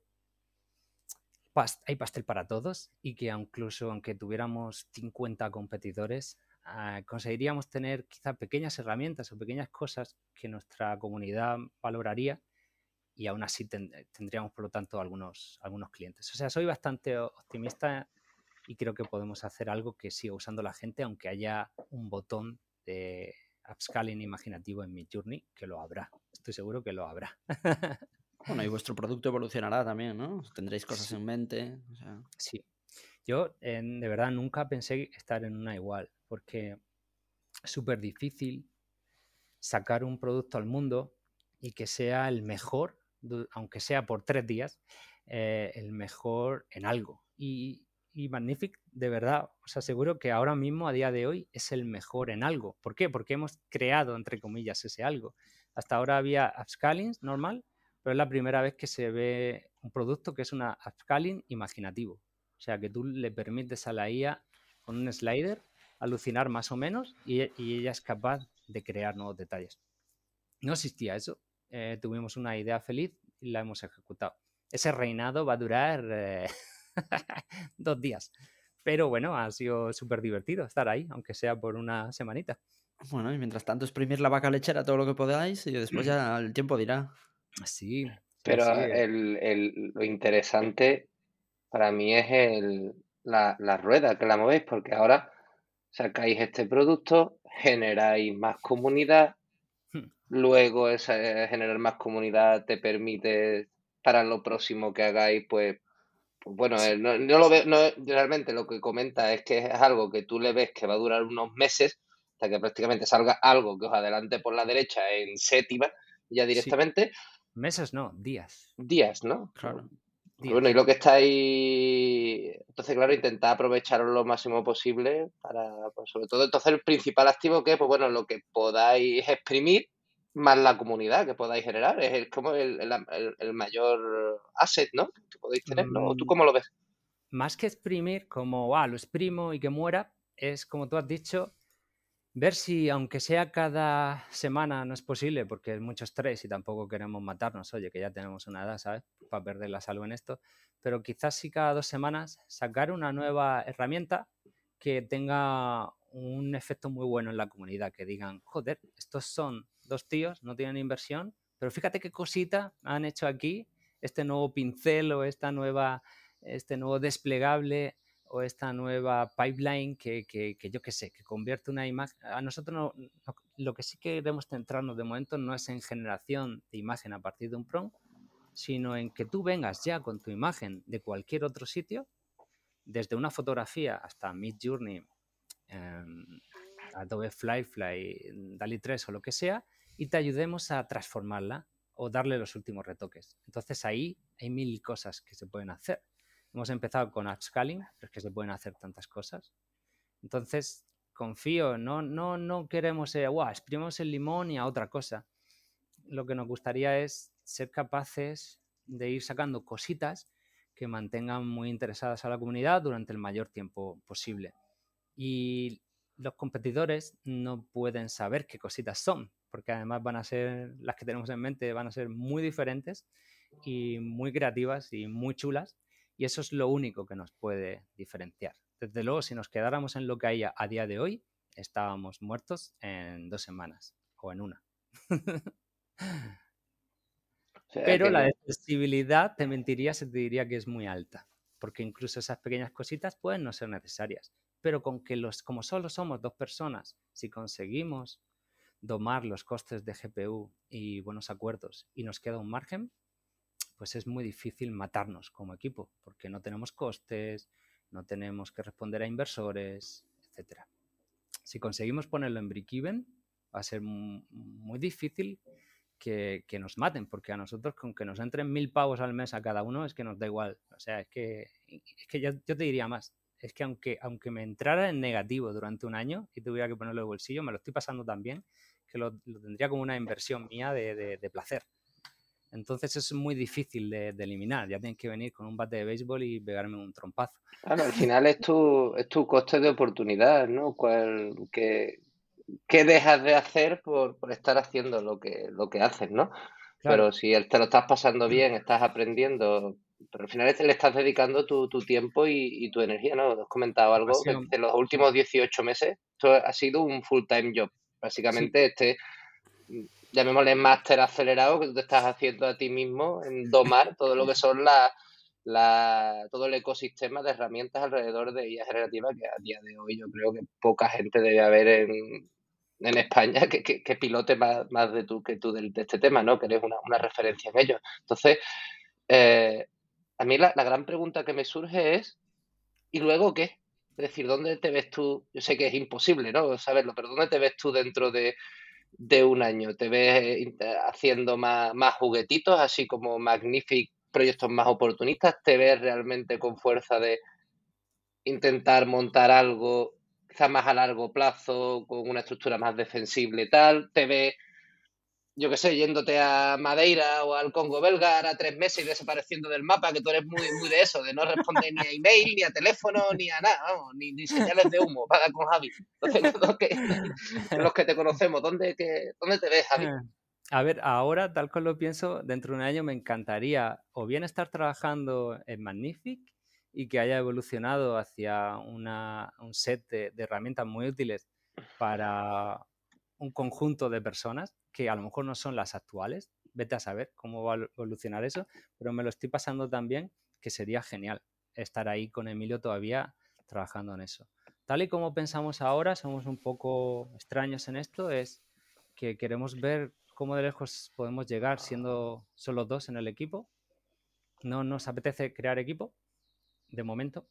hay pastel para todos y que incluso aunque tuviéramos 50 competidores, ah, conseguiríamos tener quizá pequeñas herramientas o pequeñas cosas que nuestra comunidad valoraría y aún así tendríamos, por lo tanto, algunos, algunos clientes. O sea, soy bastante optimista y creo que podemos hacer algo que siga usando la gente, aunque haya un botón de upscaling imaginativo en Midjourney, que lo habrá. Estoy seguro que lo habrá. (laughs) bueno, y vuestro producto evolucionará también, ¿no? Tendréis cosas en mente. Sí. Yo, de verdad, nunca pensé estar en una igual, porque es súper difícil sacar un producto al mundo y que sea el mejor, aunque sea por tres días, eh, el mejor en algo. Y, y Magnific, de verdad, os aseguro que ahora mismo, a día de hoy, es el mejor en algo. ¿Por qué? Porque hemos creado, entre comillas, ese algo. Hasta ahora había upscaling normal, pero es la primera vez que se ve un producto que es una upscaling imaginativo. O sea, que tú le permites a la IA con un slider alucinar más o menos y, ella es capaz de crear nuevos detalles. No existía eso. Eh, tuvimos una idea feliz y la hemos ejecutado. Ese reinado va a durar... Eh, (laughs) dos días. Pero bueno, ha sido súper divertido estar ahí, aunque sea por una semanita. Bueno, y mientras tanto exprimir la vaca lechera todo lo que podáis y después ya el tiempo dirá. Sí. Pero lo interesante para mí es el, la, la rueda que la movéis, porque ahora sacáis este producto, generáis más comunidad, hmm. luego esa, generar más comunidad te permite para lo próximo que hagáis, pues bueno, eh, no, lo veo, realmente lo que comenta es que es algo que tú le ves que va a durar unos meses hasta que prácticamente salga algo que os adelante por la derecha en séptima ya directamente. Meses no, días. Días, ¿no? Claro. Bueno, y lo que está ahí, entonces, claro, intentar aprovecharlo lo máximo posible para, pues, sobre todo, entonces el principal activo que es, pues bueno, lo que podáis exprimir más la comunidad que podáis generar. Es como el, mayor asset, ¿no? Que podéis tener, ¿no? ¿Tú mm. cómo lo ves? Más que exprimir, como, ah, lo exprimo y que muera, es como tú has dicho, ver si, aunque sea cada semana, no es posible, porque es mucho estrés y tampoco queremos matarnos, oye, que ya tenemos una edad, ¿sabes? Para perder la salud en esto, pero quizás si cada dos semanas sacar una nueva herramienta que tenga un efecto muy bueno en la comunidad, que digan, joder, estos son dos tíos, no tienen inversión, pero fíjate qué cosita han hecho aquí, este nuevo pincel o esta nueva, este nuevo desplegable o esta nueva pipeline que, yo qué sé, que convierte una imagen. A nosotros lo que sí queremos centrarnos de momento no es en generación de imagen a partir de un prompt, sino en que tú vengas ya con tu imagen de cualquier otro sitio, desde una fotografía hasta Mid Journey, em, Adobe Flyfly, DALI 3 o lo que sea, y te ayudemos a transformarla o darle los últimos retoques. Entonces ahí hay mil cosas que se pueden hacer. Hemos empezado con upscaling, pero es que se pueden hacer tantas cosas. Entonces, confío, no, no, no queremos, eh, wow, exprimimos el limón y a otra cosa. Lo que nos gustaría es ser capaces de ir sacando cositas que mantengan muy interesadas a la comunidad durante el mayor tiempo posible. Y los competidores no pueden saber qué cositas son, porque además van a ser, las que tenemos en mente, van a ser muy diferentes y muy creativas y muy chulas. Y eso es lo único que nos puede diferenciar. Desde luego, si nos quedáramos en lo que hay a, día de hoy, estábamos muertos en dos semanas o en una. (laughs) Pero la accesibilidad, te mentiría si te diría que es muy alta, porque incluso esas pequeñas cositas pueden no ser necesarias. Pero con que los, como solo somos dos personas, si conseguimos domar los costes de GPU y buenos acuerdos y nos queda un margen, pues es muy difícil matarnos como equipo, porque no tenemos costes, no tenemos que responder a inversores, etc. Si conseguimos ponerlo en break-even, va a ser muy difícil que, nos maten, porque a nosotros con que nos entren mil pavos al mes a cada uno es que nos da igual. O sea, es que, es que yo, te diría más. Es que aunque, aunque me entrara en negativo durante un año y tuviera que ponerlo de bolsillo, me lo estoy pasando tan bien que lo, tendría como una inversión mía de, de, placer. Entonces es muy difícil de, eliminar. Ya tienes que venir con un bate de béisbol y pegarme un trompazo. Claro, al final es tu, es tu coste de oportunidad, ¿no? Cual, que, ¿qué dejas de hacer por, estar haciendo lo que, lo que haces, ¿no? Pero si te lo estás pasando bien, estás aprendiendo, pero al final le estás dedicando tu, tiempo y, tu energía, ¿no? Has comentado algo que en los últimos 18 meses esto ha sido un full-time job. Básicamente, este, llamémosle máster acelerado que tú te estás haciendo a ti mismo en domar todo lo que son las la, todo el ecosistema de herramientas alrededor de IA generativa que a día de hoy yo creo que poca gente debe haber en, en España que, que, pilote más, más, de tú que tú de, este tema, ¿no? Que eres una, una referencia en ello. Entonces, eh, a mí la, gran pregunta que me surge es, ¿y luego qué? Es decir, ¿dónde te ves tú? Yo sé que es imposible, ¿no? Saberlo, pero ¿dónde te ves tú dentro de, de un año? ¿Te ves eh, haciendo más, más juguetitos, así como Magnific, proyectos más oportunistas? ¿Te ves realmente con fuerza de intentar montar algo más a largo plazo, con una estructura más defensible tal, te ves, yo qué sé, yéndote a Madeira o al Congo belga a tres meses y desapareciendo del mapa, que tú eres muy, muy de eso, de no responder ni a email, ni a teléfono, ni a nada, ni, señales de humo, para con Javi. Los que, los que te conocemos, ¿dónde, que, ¿dónde te ves, Javi? Eh, a ver, ahora, tal como lo pienso, dentro de un año me encantaría o bien estar trabajando en Magnific y que haya evolucionado hacia un set de, herramientas muy útiles para un conjunto de personas que a lo mejor no son las actuales. Vete a saber cómo va a evolucionar eso, pero me lo estoy pasando también que sería genial estar ahí con Emilio todavía trabajando en eso. Tal y como pensamos ahora, somos un poco extraños en esto, es que queremos ver cómo de lejos podemos llegar siendo solo dos en el equipo. No nos apetece crear equipo, de momento.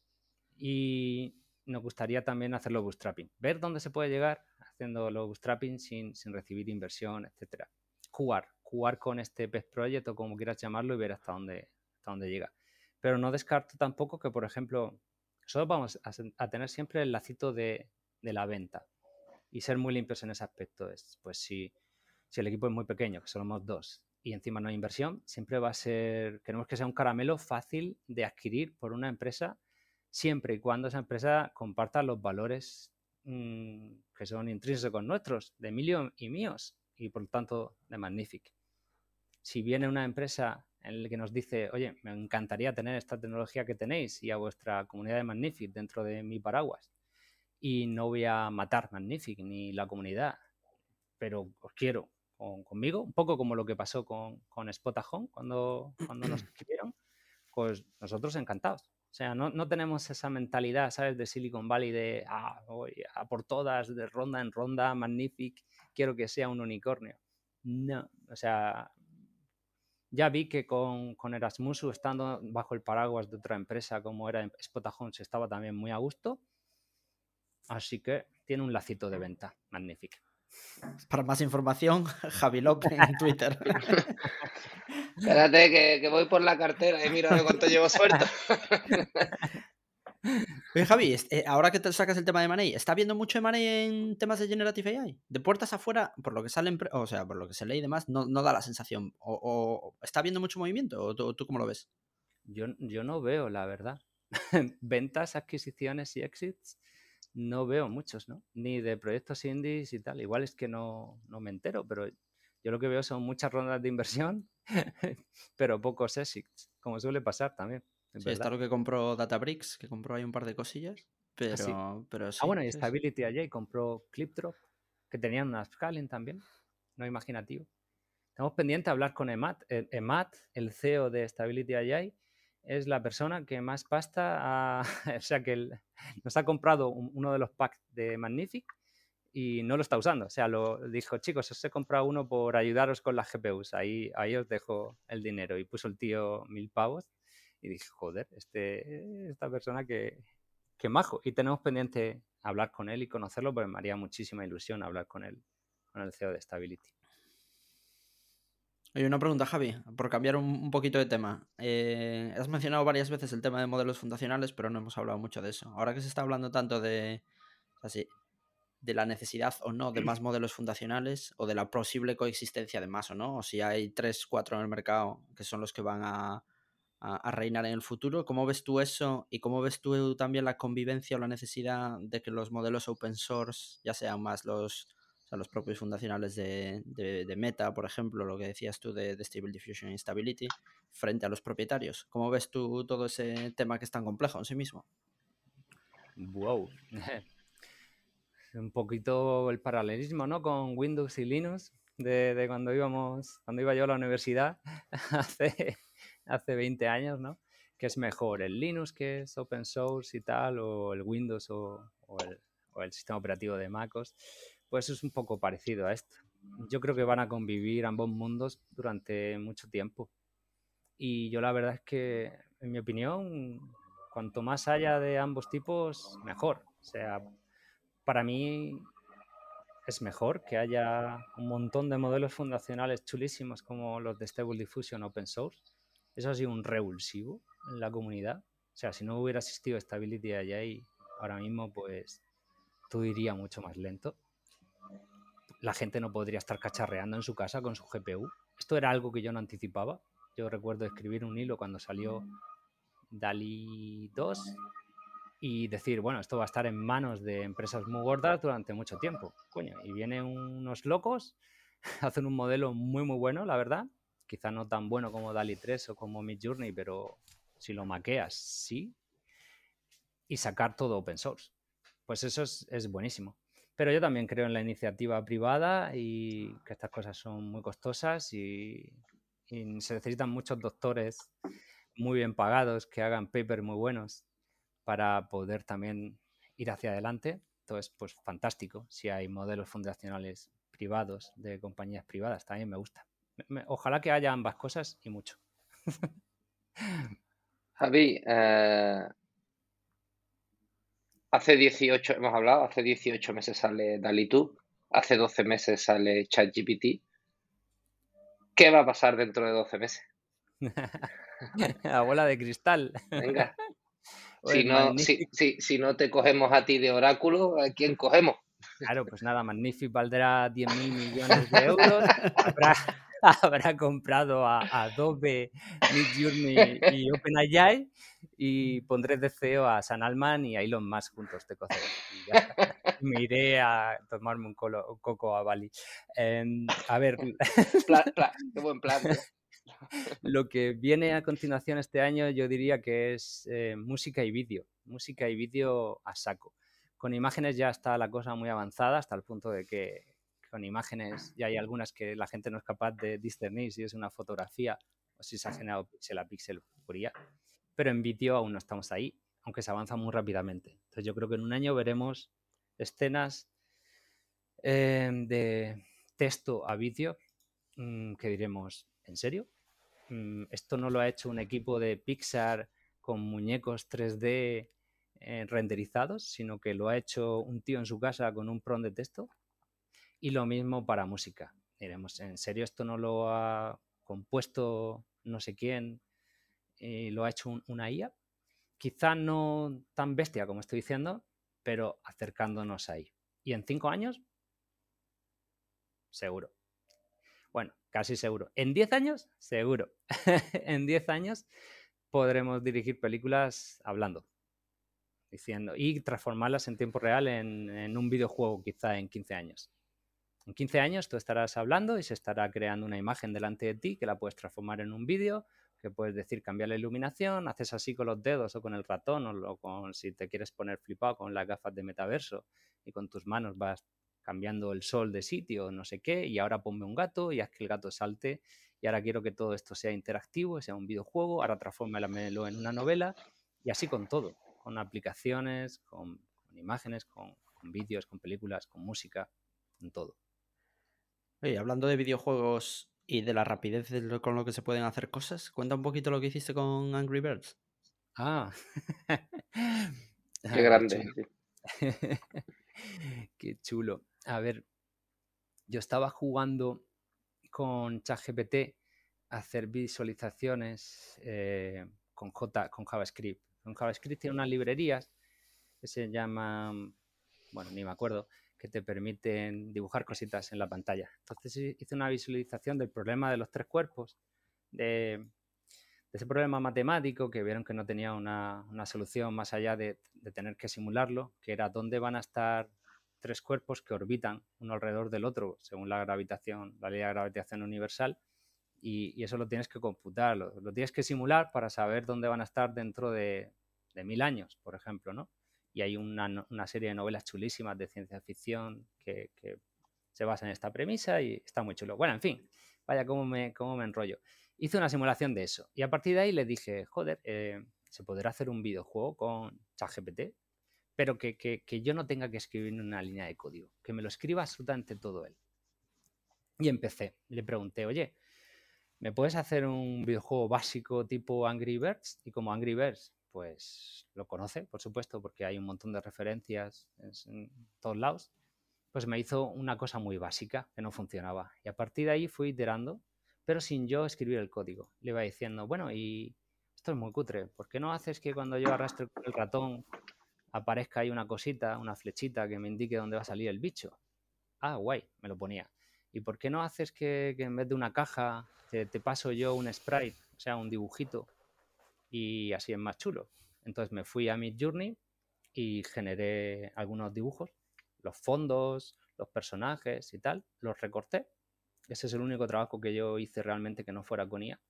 Y nos gustaría también hacerlo bootstrapping. Ver dónde se puede llegar haciéndolo bootstrapping sin, sin recibir inversión, etcétera. Jugar, jugar con este pet project o como quieras llamarlo y ver hasta dónde, hasta dónde llega. Pero no descarto tampoco que, por ejemplo, solo vamos a, tener siempre el lacito de, de, la venta y ser muy limpios en ese aspecto. Es, pues si, si el equipo es muy pequeño, que somos dos, y encima no hay inversión, siempre va a ser, queremos que sea un caramelo fácil de adquirir por una empresa, siempre y cuando esa empresa comparta los valores que son intrínsecos nuestros, de Emilio y míos, y por lo tanto de Magnific. Si viene una empresa en la que nos dice, oye, me encantaría tener esta tecnología que tenéis y a vuestra comunidad de Magnific dentro de mi paraguas, y no voy a matar Magnific ni la comunidad, pero os quiero, conmigo, un poco como lo que pasó con, con Spotajón cuando, cuando nos escribieron, pues nosotros encantados. O sea, no, no, tenemos esa mentalidad, ¿sabes? De Silicon Valley de, ah, voy a por todas, de ronda en ronda, magnific, quiero que sea un unicornio. No, o sea, ya vi que con, con Erasmus, estando bajo el paraguas de otra empresa como era Spotajón, se estaba también muy a gusto. Así que tiene un lacito de venta, magnífico. Para más información, (laughs) Javi López en (laughs) Twitter. (laughs) Espérate, que, voy por la cartera y mira cuánto llevo suelto. (laughs) Oye, Javi, eh, ahora que te sacas el tema de Money, ¿está habiendo mucho de Money en temas de Generative AI? De puertas afuera, por lo que sale, o sea, por lo que se lee y demás, no, da la sensación. O, ¿Está habiendo mucho movimiento? ¿O tú, cómo lo ves? Yo, yo no veo, la verdad. (laughs) Ventas, adquisiciones y exits no veo muchos, ¿no? Ni de proyectos indies y tal. Igual es que no, me entero, pero yo lo que veo son muchas rondas de inversión, (laughs) pero pocos exits, como suele pasar también. Sí, está lo que compró Databricks, que compró ahí un par de cosillas, ah, pero, pero Ah, bueno, y Stability AJ compró ClipDrop, que tenían una scaling también, no imaginativo. Estamos pendientes de hablar con Emat, eh, Emat, el CEO de Stability AI, es la persona que más pasta, ha, (laughs) o sea, que nos ha comprado uno de los packs de Magnific y no lo está usando. O sea, lo dijo, chicos, os he comprado uno por ayudaros con las GPUs, ahí, ahí os dejo el dinero. Y puso el tío mil pavos y dije, joder, este, esta persona que, que majo. Y tenemos pendiente hablar con él y conocerlo porque me haría muchísima ilusión hablar con él, con el CEO de Stability. Hay una pregunta, Javi, por cambiar un, poquito de tema. Eh, has mencionado varias veces el tema de modelos fundacionales, pero no hemos hablado mucho de eso. Ahora que se está hablando tanto de, así, de la necesidad o no de más modelos fundacionales o de la posible coexistencia de más o no, o si hay tres, cuatro en el mercado que son los que van a, a, reinar en el futuro. ¿Cómo ves tú eso y cómo ves tú también la convivencia o la necesidad de que los modelos open source, ya sean más los, los propios fundacionales de, de, Meta, por ejemplo, lo que decías tú de, Stable Diffusion y Stability, frente a los propietarios? ¿Cómo ves tú todo ese tema que es tan complejo en sí mismo? Wow. (laughs) Un poquito el paralelismo, ¿no? Con Windows y Linux, de, cuando íbamos, cuando iba yo a la universidad (laughs) hace hace 20 años, ¿no? ¿Qué es mejor, el Linux que es open source y tal, o el Windows o, el, sistema operativo de MacOS? Pues es un poco parecido a esto. Yo creo que van a convivir ambos mundos durante mucho tiempo. Y yo la verdad es que, en mi opinión, cuanto más haya de ambos tipos, mejor. O sea, para mí es mejor que haya un montón de modelos fundacionales chulísimos como los de Stable Diffusion Open Source eso ha sido un revulsivo en la comunidad. O sea, si no hubiera existido Stability allá y ahora mismo, pues todo iría mucho más lento. La gente no podría estar cacharreando en su casa con su GPU. Esto era algo que yo no anticipaba. Yo recuerdo escribir un hilo cuando salió DALI 2 y decir, bueno, esto va a estar en manos de empresas muy gordas durante mucho tiempo. Coño, y vienen unos locos, (laughs) hacen un modelo muy, muy bueno, la verdad, quizá no tan bueno como DALI 3 o como Midjourney, pero si lo maqueas, sí. Y sacar todo open source. Pues eso es, buenísimo. Pero yo también creo en la iniciativa privada y que estas cosas son muy costosas y, se necesitan muchos doctores muy bien pagados que hagan papers muy buenos para poder también ir hacia adelante. Entonces, pues fantástico. Si hay modelos fundacionales privados de compañías privadas, también me gusta ojalá que haya ambas cosas y mucho. (laughs) Javi, eh, hace 18, hemos hablado, hace 18 meses sale DALI hace 12 meses sale ChatGPT. ¿Qué va a pasar dentro de 12 meses? (laughs) La bola de cristal. Venga. (laughs) si, no, si, no te cogemos a ti de oráculo, ¿a quién cogemos? Claro, pues nada, Magnific valdrá 10.000 millones de (laughs) euros. Habrá, habrá comprado a, Adobe, Midjourney y OpenAI y pondré de CEO a San Alman y a Elon Musk juntos de cocer. Me iré a tomarme un, coco a Bali. Em, a ver. qué buen plan. (laughs) Lo que viene a continuación este año yo diría que es eh, música y vídeo. Música y vídeo a saco. Con imágenes ya está la cosa muy avanzada hasta el punto de que con imágenes y hay algunas que la gente no es capaz de discernir si es una fotografía o si se ha generado píxel a píxel por IA. Pero en vídeo aún no estamos ahí, aunque se avanza muy rápidamente. Entonces yo creo que en un año veremos escenas em, de texto a vídeo mm, que diremos, ¿en serio? Mm, esto no lo ha hecho un equipo de Pixar con muñecos 3D eh, renderizados, sino que lo ha hecho un tío en su casa con un prompt de texto. Y lo mismo para música. Diremos, ¿en serio esto no lo ha compuesto no sé quién lo ha hecho una IA? Quizá no tan bestia como estoy diciendo, pero acercándonos ahí. ¿Y en cinco años? Seguro. Casi seguro. ¿En diez años? Seguro. (laughs) en diez años podremos dirigir películas hablando, diciendo, y transformarlas en tiempo real en, en un videojuego quizá en 15 años. En 15 años tú estarás hablando y se estará creando una imagen delante de ti que la puedes transformar en un vídeo, que puedes decir cambiar la iluminación, haces así con los dedos o con el ratón o con si te quieres poner flipado con las gafas de metaverso y con tus manos vas cambiando el sol de sitio, no sé qué, y ahora ponme un gato y haz que el gato salte y ahora quiero que todo esto sea interactivo, sea un videojuego, ahora transfórmalo en una novela y así con todo, con aplicaciones, con, imágenes, con, con vídeos, con películas, con música, con todo. Oye, hablando de videojuegos y de la rapidez con lo que se pueden hacer cosas, cuenta un poquito lo que hiciste con Angry Birds. Ah, (laughs) qué grande. (laughs) qué chulo. A ver, yo estaba jugando con ChatGPT a hacer visualizaciones eh, con, J, con JavaScript. Con JavaScript tiene unas librerías que se llaman, bueno, ni me acuerdo, que te permiten dibujar cositas en la pantalla. Entonces hice una visualización del problema de los tres cuerpos, de, ese problema matemático que vieron que no tenía una, solución más allá de, de, tener que simularlo, que era dónde van a estar tres cuerpos que orbitan uno alrededor del otro, según la gravitación, la ley de gravitación universal, y, eso lo tienes que computar, lo, tienes que simular para saber dónde van a estar dentro de, mil años, por ejemplo, ¿no? Y hay una, serie de novelas chulísimas de ciencia ficción que, se basan en esta premisa y está muy chulo. Bueno, en fin, vaya cómo me, cómo me enrollo. Hice una simulación de eso y a partir de ahí le dije, joder, eh, ¿se podrá hacer un videojuego con ChatGPT? Pero que, yo no tenga que escribir una línea de código, que me lo escriba absolutamente todo él. Y empecé, le pregunté, oye, ¿me puedes hacer un videojuego básico tipo Angry Birds? Y como Angry Birds, pues lo conoce, por supuesto, porque hay un montón de referencias en todos lados, pues me hizo una cosa muy básica que no funcionaba. Y a partir de ahí fui iterando, pero sin yo escribir el código. Le iba diciendo, bueno, y esto es muy cutre, ¿por qué no haces que cuando yo arrastre el ratón aparezca ahí una cosita, una flechita que me indique dónde va a salir el bicho. Ah, guay, me lo ponía. ¿Y por qué no haces que, en vez de una caja te, paso yo un sprite, o sea, un dibujito, y así es más chulo? Entonces me fui a mi Journey y generé algunos dibujos, los fondos, los personajes y tal, los recorté. Ese es el único trabajo que yo hice realmente que no fuera con IA.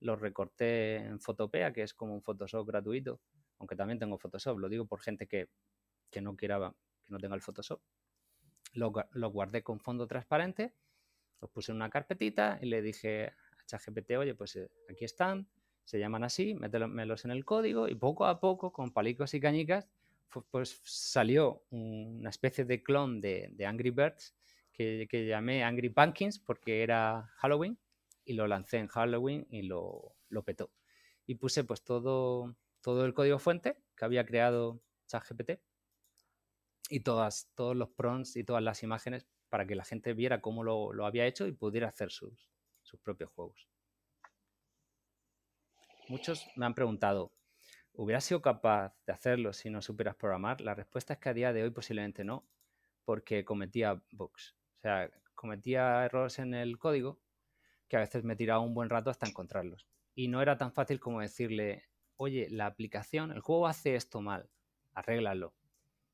Los recorté en Photopea, que es como un Photoshop gratuito, aunque también tengo Photoshop, lo digo por gente que, no quiera, que no tenga el Photoshop. Lo, guardé con fondo transparente, los puse en una carpetita y le dije a ChatGPT, oye, pues eh, aquí están, se llaman así, mételos en el código y poco a poco, con palicos y cañicas, pues salió una especie de clon de, Angry Birds que, llamé Angry Pumpkins porque era Halloween y lo lancé en Halloween y lo, lo petó. Y puse pues todo, todo el código fuente que había creado ChatGPT y todas, todos los prompts y todas las imágenes para que la gente viera cómo lo, había hecho y pudiera hacer sus, sus propios juegos. Muchos me han preguntado, ¿hubieras sido capaz de hacerlo si no supieras programar? La respuesta es que a día de hoy posiblemente no, porque cometía bugs. O sea, cometía errores en el código que a veces me tiraba un buen rato hasta encontrarlos. Y no era tan fácil como decirle, oye, la aplicación, el juego hace esto mal, arréglalo.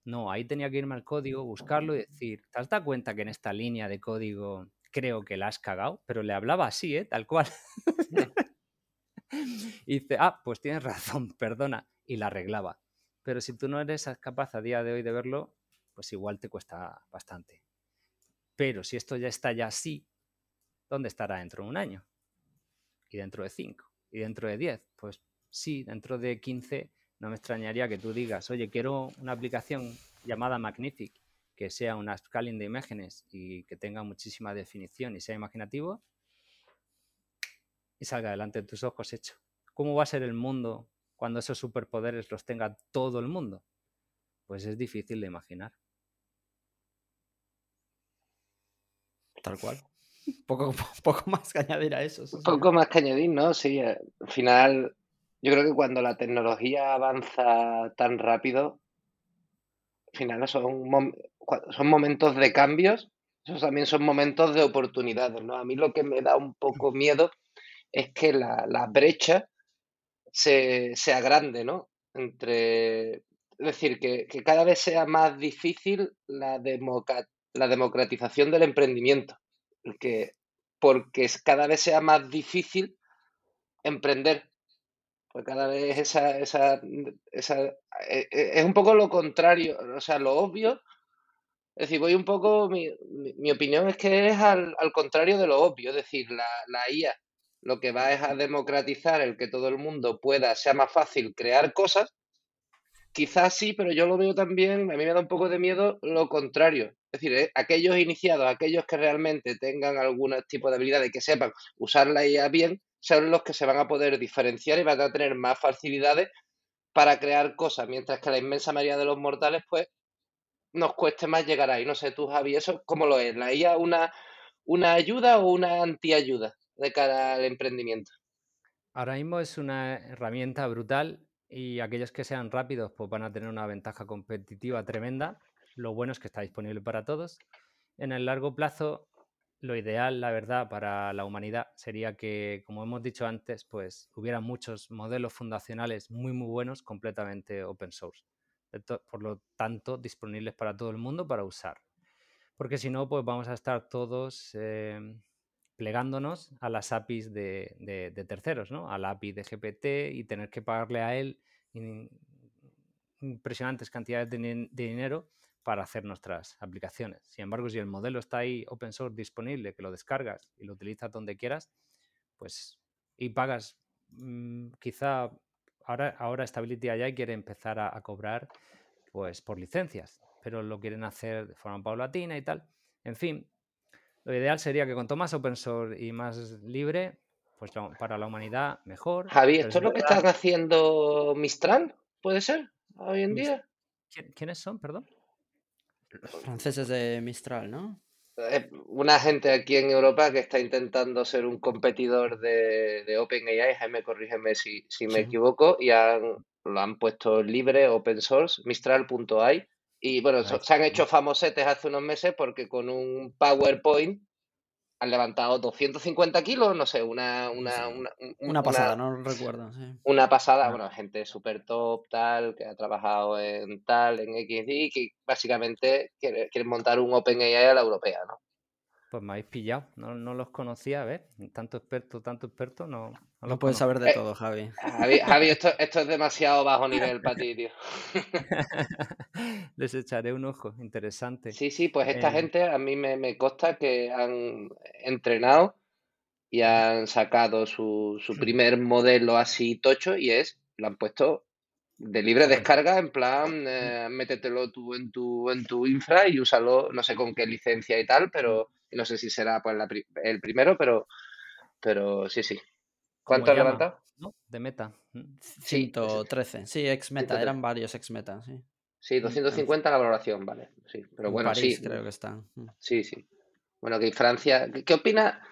No, ahí tenía que irme al código, buscarlo y decir, ¿te has dado cuenta que en esta línea de código creo que la has cagado? Pero le hablaba así, ¿eh? Tal cual. (laughs) y dice, ah, pues tienes razón, perdona. Y la arreglaba. Pero si tú no eres capaz a día de hoy de verlo, pues igual te cuesta bastante. Pero si esto ya está ya así, ¿dónde estará dentro de un año? Y dentro de cinco. Y dentro de diez. Pues sí, dentro de 15 no me extrañaría que tú digas, oye, quiero una aplicación llamada Magnific, que sea una scaling de imágenes y que tenga muchísima definición y sea imaginativo, y salga delante de tus ojos hecho. ¿Cómo va a ser el mundo cuando esos superpoderes los tenga todo el mundo? Pues es difícil de imaginar. Tal cual. (laughs) Poco, (laughs) poco más que añadir a eso. Poco más que añadir, ¿no? Sí, al final yo creo que cuando la tecnología avanza tan rápido, al final son, son momentos de cambios, esos también son momentos de oportunidades, ¿no? A mí lo que me da un poco miedo es que la, brecha se, sea grande, ¿no? Entre, es decir, que, cada vez sea más difícil la, la democratización del emprendimiento, que, porque cada vez sea más difícil emprender pues cada vez esa, esa, esa eh, eh, es un poco lo contrario, o sea, lo obvio. Es decir, voy un poco, mi, mi, opinión es que es al, al, contrario de lo obvio, es decir, la, la IA lo que va es a democratizar el que todo el mundo pueda, sea más fácil crear cosas, quizás sí, pero yo lo veo también, a mí me da un poco de miedo lo contrario. Es decir, eh, aquellos iniciados, aquellos que realmente tengan algún tipo de habilidad y que sepan usar la IA bien, son los que se van a poder diferenciar y van a tener más facilidades para crear cosas, mientras que la inmensa mayoría de los mortales, pues, nos cueste más llegar ahí. No sé, tú, Javi, ¿eso cómo lo es? ¿La IA una, una ayuda o una antiayuda de cara al emprendimiento? Ahora mismo es una herramienta brutal y aquellos que sean rápidos pues van a tener una ventaja competitiva tremenda. Lo bueno es que está disponible para todos. En el largo plazo, lo ideal, la verdad, para la humanidad sería que, como hemos dicho antes, pues hubiera muchos modelos fundacionales muy, muy buenos, completamente open source. Por lo tanto, disponibles para todo el mundo para usar. Porque si no, pues vamos a estar todos em, plegándonos a las APIs de, terceros, ¿no? A la API de GPT y tener que pagarle a él impresionantes cantidades de, dinero para hacer nuestras aplicaciones. Sin embargo, si el modelo está ahí open source disponible, que lo descargas y lo utilizas donde quieras, pues y pagas mm, quizá ahora, ahora Stability AI quiere empezar a, a, cobrar pues por licencias, pero lo quieren hacer de forma paulatina y tal. En fin, lo ideal sería que cuanto más open source y más libre, pues para la humanidad mejor. Javi, ¿esto es lo que están haciendo Mistral? ¿Puede ser? Hoy en día. ¿Quiénes son, perdón? Los franceses de Mistral, ¿no? Eh, una gente aquí en Europa que está intentando ser un competidor de, de OpenAI, Jaime, corrígeme si, si me equivoco, y han, lo han puesto libre, open source, mistral.ai, y bueno, se han hecho famosetes hace unos meses porque con un PowerPoint han levantado 250 kilos, no sé, una... Una, una, pasada, no recuerdo. Una pasada, bueno, gente súper top, tal, que ha trabajado en tal, en XD, que básicamente quieren quiere montar un OpenAI a la europea, ¿no? Pues me habéis pillado, no, no los conocía, ¿ves? Tanto experto, tanto experto, no. No, puedes saber de eh, todo, Javi. Javi, esto, (laughs) esto, es demasiado bajo nivel para ti, tío. (laughs) Les echaré un ojo, interesante. Sí, sí, pues esta eh, gente a mí me, me consta que han entrenado y han sacado su, su primer modelo así tocho y es, lo han puesto de libre descarga, en plan, eh, métetelo tú en tu, en tu infra y úsalo, no sé con qué licencia y tal, pero no sé si será pues el primero, pero, pero sí, sí. ¿Cuánto ha levantado? De meta. 113. Mm. Sí, ex meta, eran varios ex meta, sí. Sí, 250 la valoración, vale. Sí, pero bueno, sí. creo que están. Mm. Sí, sí. Bueno, que Francia. ¿Qué opina,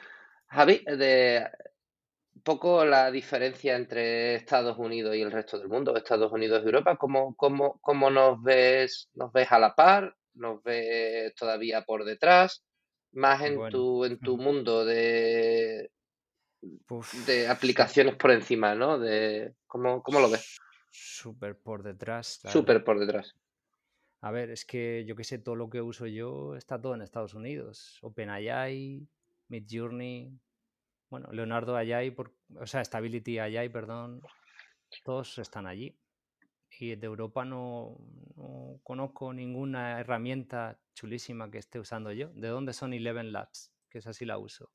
Javi, de poco la diferencia entre Estados Unidos y el resto del mundo, Estados Unidos y Europa? ¿Cómo, cómo, cómo nos ves? ¿Nos ves a la par? ¿Nos ves todavía por detrás? Más en tu, en tu mundo de, de aplicaciones por encima, ¿no? De, ¿cómo, ¿Cómo lo ves? Súper por detrás. Súper por detrás. A ver, es que yo que sé, todo lo que uso yo está todo en Estados Unidos. OpenAI, Midjourney, bueno, Leonardo AI, por, o sea, Stability AI, perdón, todos están allí. Y de Europa no, no, conozco ninguna herramienta chulísima que esté usando yo. ¿De dónde son Eleven Labs? Que esa sí la uso.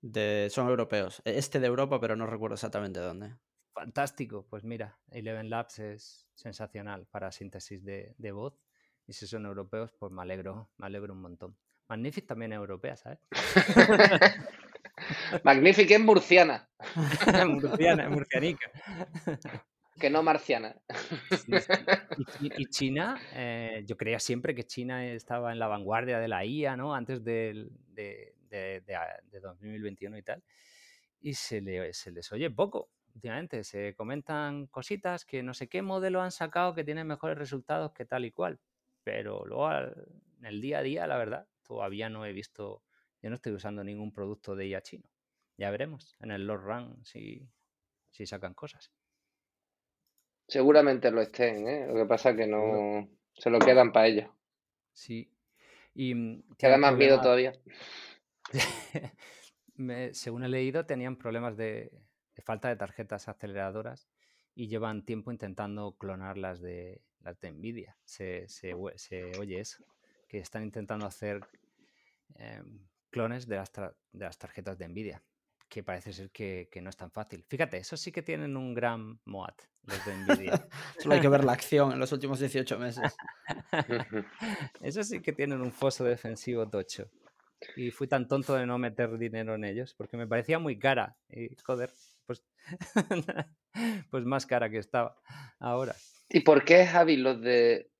De, son europeos. E, este de Europa, pero no recuerdo exactamente dónde. Fantástico. Pues mira, Eleven Labs es sensacional para síntesis de, de voz. Y si son europeos, pues me alegro, me alegro un montón. Magnific también es europea, ¿sabes? (laughs) Magnific es murciana. (laughs) murciana, murcianica. Que no marciana. Y, China, eh, yo creía siempre que China estaba en la vanguardia de la IA, ¿no? Antes de, de, de, 2021 y tal. Y se, le, se les oye poco últimamente. Se comentan cositas que no sé qué modelo han sacado que tienen mejores resultados que tal y cual. Pero luego en el día a día, la verdad, todavía no he visto yo no estoy usando ningún producto de IA chino. Ya veremos en el Lord Run si, si sacan cosas. Seguramente lo estén, ¿eh? Lo que pasa es que no se lo quedan para ellos. Sí. Y mm, queda más miedo todavía. (laughs) según he leído, tenían problemas de, falta de tarjetas aceleradoras y llevan tiempo intentando clonar las de, las de Nvidia. Se, se, oye eso, que están intentando hacer em, clones de las, de las tarjetas de Nvidia. que parece ser que, no es tan fácil. Fíjate, eso sí que tienen un gran MOAT, los de Nvidia. (laughs) Solo hay que ver la acción en los últimos 18 meses. (laughs) eso sí que tienen un foso defensivo tocho. Y fui tan tonto de no meter dinero en ellos, porque me parecía muy cara. Y joder, pues, (laughs) pues más cara que estaba ahora. ¿Y por qué, Javi, los de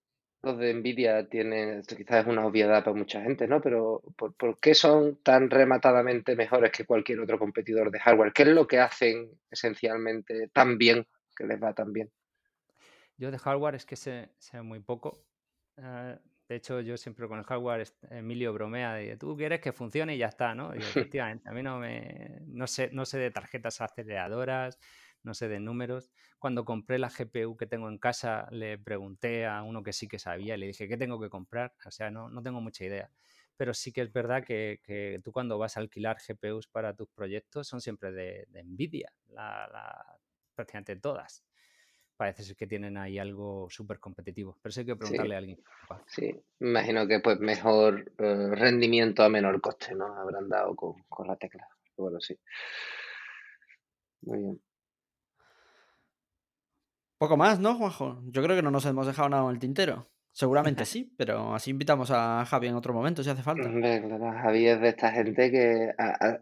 los de Nvidia tienen, esto quizás es una obviedad para mucha gente, ¿no? Pero ¿por, qué son tan rematadamente mejores que cualquier otro competidor de hardware? ¿Qué es lo que hacen esencialmente tan bien, que les va tan bien? Yo de hardware es que sé, sé muy poco. Eh, de hecho, yo siempre con el hardware, Emilio bromea de tú quieres que funcione y ya está, ¿no? Y (laughs) efectivamente, a mí no me, no sé, no sé de tarjetas aceleradoras, no sé de números. Cuando compré la GPU que tengo en casa, le pregunté a uno que sí que sabía y le dije, ¿qué tengo que comprar? O sea, no, no tengo mucha idea. Pero sí que es verdad que, tú cuando vas a alquilar GPUs para tus proyectos son siempre de, Nvidia, la, prácticamente todas. Parece ser que tienen ahí algo súper competitivo. Pero sí hay que preguntarle a alguien. Sí, me imagino que pues mejor eh, rendimiento a menor coste, ¿no? Habrán dado con, con la tecla. Bueno, sí. Muy bien. Poco más, ¿no, Juanjo? Yo creo que no nos hemos dejado nada en el tintero. Seguramente sí, pero así invitamos a Javi en otro momento si hace falta. Javi es de esta gente que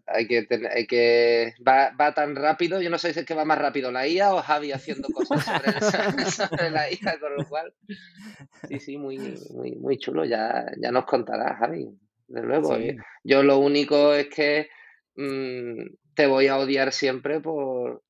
hay que tener, que va, tan rápido, yo no sé si es que va más rápido la IA o Javi haciendo cosas sobre, la (laughs) IA, con lo cual sí, sí, muy, muy, muy chulo, ya, ya nos contará Javi, de luego. Yo lo único es que mm, te voy a odiar siempre por,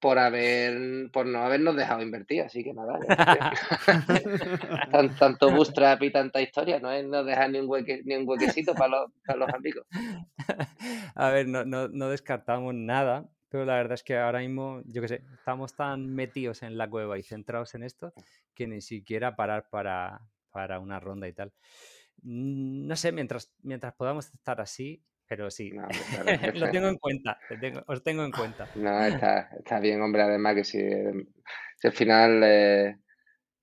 por haber por no habernos dejado invertir, así que nada. (laughs) tanto bootstrap y tanta historia, no es no dejar ni un, ni un huequecito para los, para los amigos. (laughs) A ver, no, no, no, descartamos nada, pero la verdad es que ahora mismo, yo qué sé, estamos tan metidos en la cueva y centrados en esto que ni siquiera parar para, para una ronda y tal. Mm, no sé, mientras, mientras podamos estar así, pero sí, (laughs) lo tengo (laughs) en cuenta, os tengo en cuenta. No, está, (laughs) está bien, hombre, además que si, al final, eh,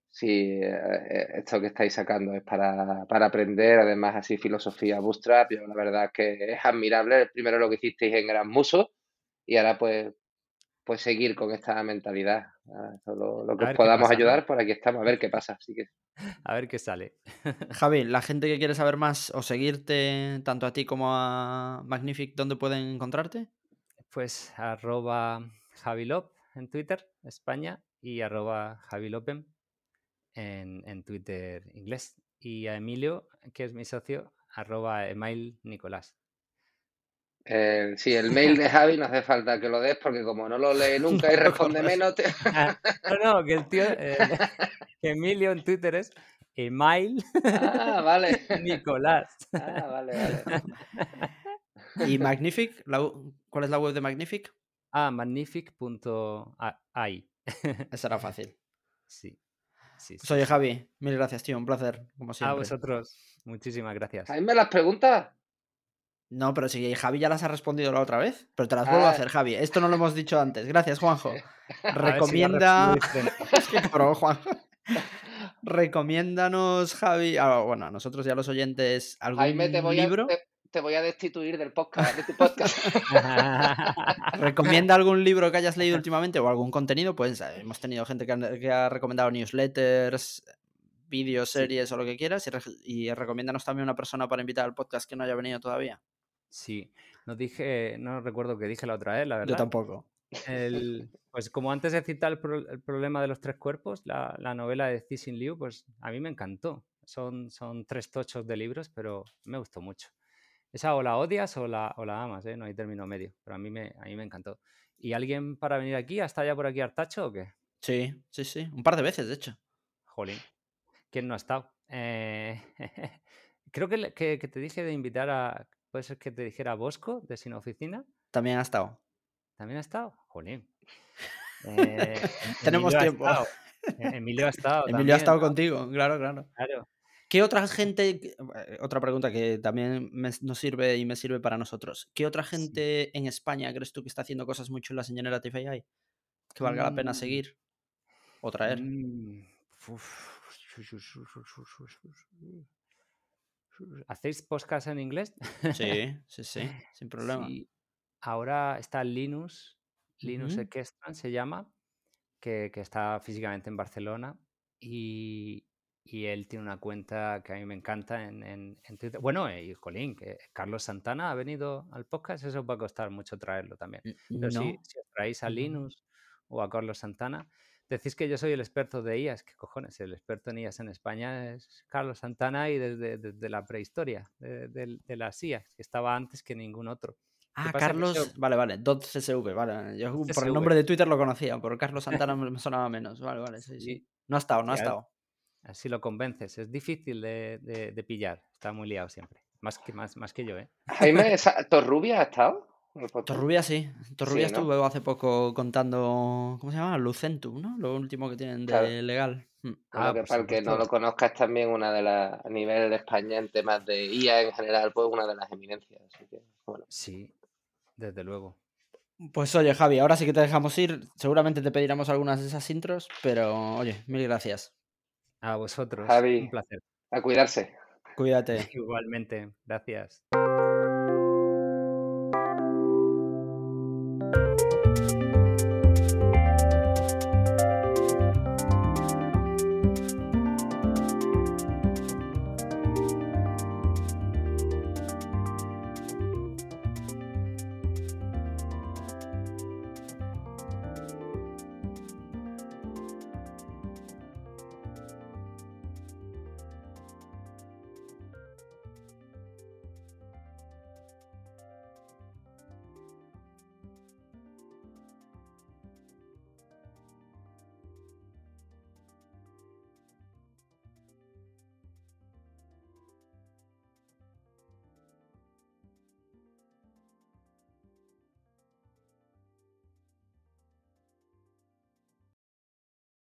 si eh, esto que estáis sacando es para, para, aprender, además así filosofía bootstrap, yo la verdad que es admirable, primero lo que hicisteis en Gran Muso y ahora pues pues seguir con esta mentalidad. lo, que podamos ayudar, por aquí estamos, a ver qué pasa. Así que... (laughs) A ver qué sale. (laughs) Javi, la gente que quiere saber más o seguirte, tanto a ti como a Magnific, ¿dónde pueden encontrarte? Pues arroba Javilop en Twitter, España, y arroba Javilopem en, en Twitter inglés. Y a Emilio, que es mi socio, arroba email Nicolás. Eh, sí, el mail (laughs) de Javi no hace falta que lo des porque como no lo lee nunca y (laughs) responde menos. Ah, no, no, que el tío, eh, (laughs) Emilio en Twitter es email. Ah, vale. Nicolás. Ah, vale, vale. ¿Y Magnific? ¿Cuál es la web de Magnific? Ah, magnific.ai. Esa era fácil. Sí. sí, oye, Javi, mil gracias, tío. Un placer, como siempre. A vosotros. Muchísimas gracias. ¿A mí me las preguntas? No, pero si Javi ya las ha respondido la otra vez, pero te las vuelvo a ah. hacer, Javi. Esto no lo hemos dicho antes. Gracias, Juanjo. (laughs) Recomienda. (laughs) es que Juanjo. Recomiéndanos, Javi. Ah, bueno, a nosotros ya los oyentes, algún te voy libro. A, te, voy a destituir del podcast, de tu podcast. (laughs) Recomienda algún libro que hayas leído últimamente o algún contenido. Pues eh, hemos tenido gente que ha, recomendado newsletters, vídeos, series o lo que quieras. Y, y recomiéndanos también una persona para invitar al podcast que no haya venido todavía. Sí, no dije, no recuerdo que dije la otra vez, la verdad. Yo tampoco. (laughs) pues como antes de citar el, problema de los tres cuerpos, la, novela de Cixin Liu, pues a mí me encantó. Son, son tres tochos de libros, pero me gustó mucho. Esa o la odias o la, o la amas, ¿eh? no hay término medio, pero a mí, me, a mí me encantó. ¿Y alguien para venir aquí? ¿Hasta ya por aquí Artacho o qué? Sí, sí, sí, un par de veces, de hecho. Jolín, ¿quién no ha estado? Eh, (laughs) creo que, que, te dije de invitar a, Puede ser que te dijera Bosco de Sin Oficina. También ha estado. ¿También ha estado? Jolín. Eh, Tenemos tiempo. E-, Emilio ha estado. Emilio ha estado contigo, claro, claro. Claro. ¿Qué otra gente, eh, otra pregunta que también nos sirve y me sirve para nosotros, ¿qué otra gente en España crees tú que está haciendo cosas muy chulas en Generative AI? Que valga la pena mm. seguir o traer. Mm, ¿Hacéis podcast en inglés? Sí, sí, sí, (laughs) sin problema. ahora está Linus, Linus uh se llama, que, que, está físicamente en Barcelona y, y, él tiene una cuenta que a mí me encanta en, en, Twitter. Bueno, y Colín, que Carlos Santana ha venido al podcast, eso va a costar mucho traerlo también. Pero si, si, os traéis a Linus o a Carlos Santana, decís que yo soy el experto de IAS, ¿qué cojones? El experto en IAS en España es Carlos Santana y desde, la prehistoria de, de, las IAS, que estaba antes que ningún otro. Ah, Carlos, vale, vale, Dot CSV, vale. Yo por el nombre de Twitter lo conocía, por Carlos Santana me sonaba menos. Vale, vale, sí, sí. No ha estado, no ha estado. Así lo convences. Es difícil de, de, pillar. Está muy liado siempre. Más que, más, más que yo, ¿eh? Jaime, ¿Torrubia ha estado? Torrubia sí. Torrubia estuvo hace poco contando. ¿Cómo se llama? Lucentum, ¿no? Lo último que tienen de legal. Hmm. Ah, que para el que no lo conozca es también una de las. A nivel de España en temas de IA en general, pues una de las eminencias. Así que, bueno. Sí, desde luego. Pues oye, Javi, ahora sí que te dejamos ir. Seguramente te pediremos algunas de esas intros, pero oye, mil gracias. A vosotros. Javi, un placer. A cuidarse. Cuídate. (laughs) Igualmente, gracias.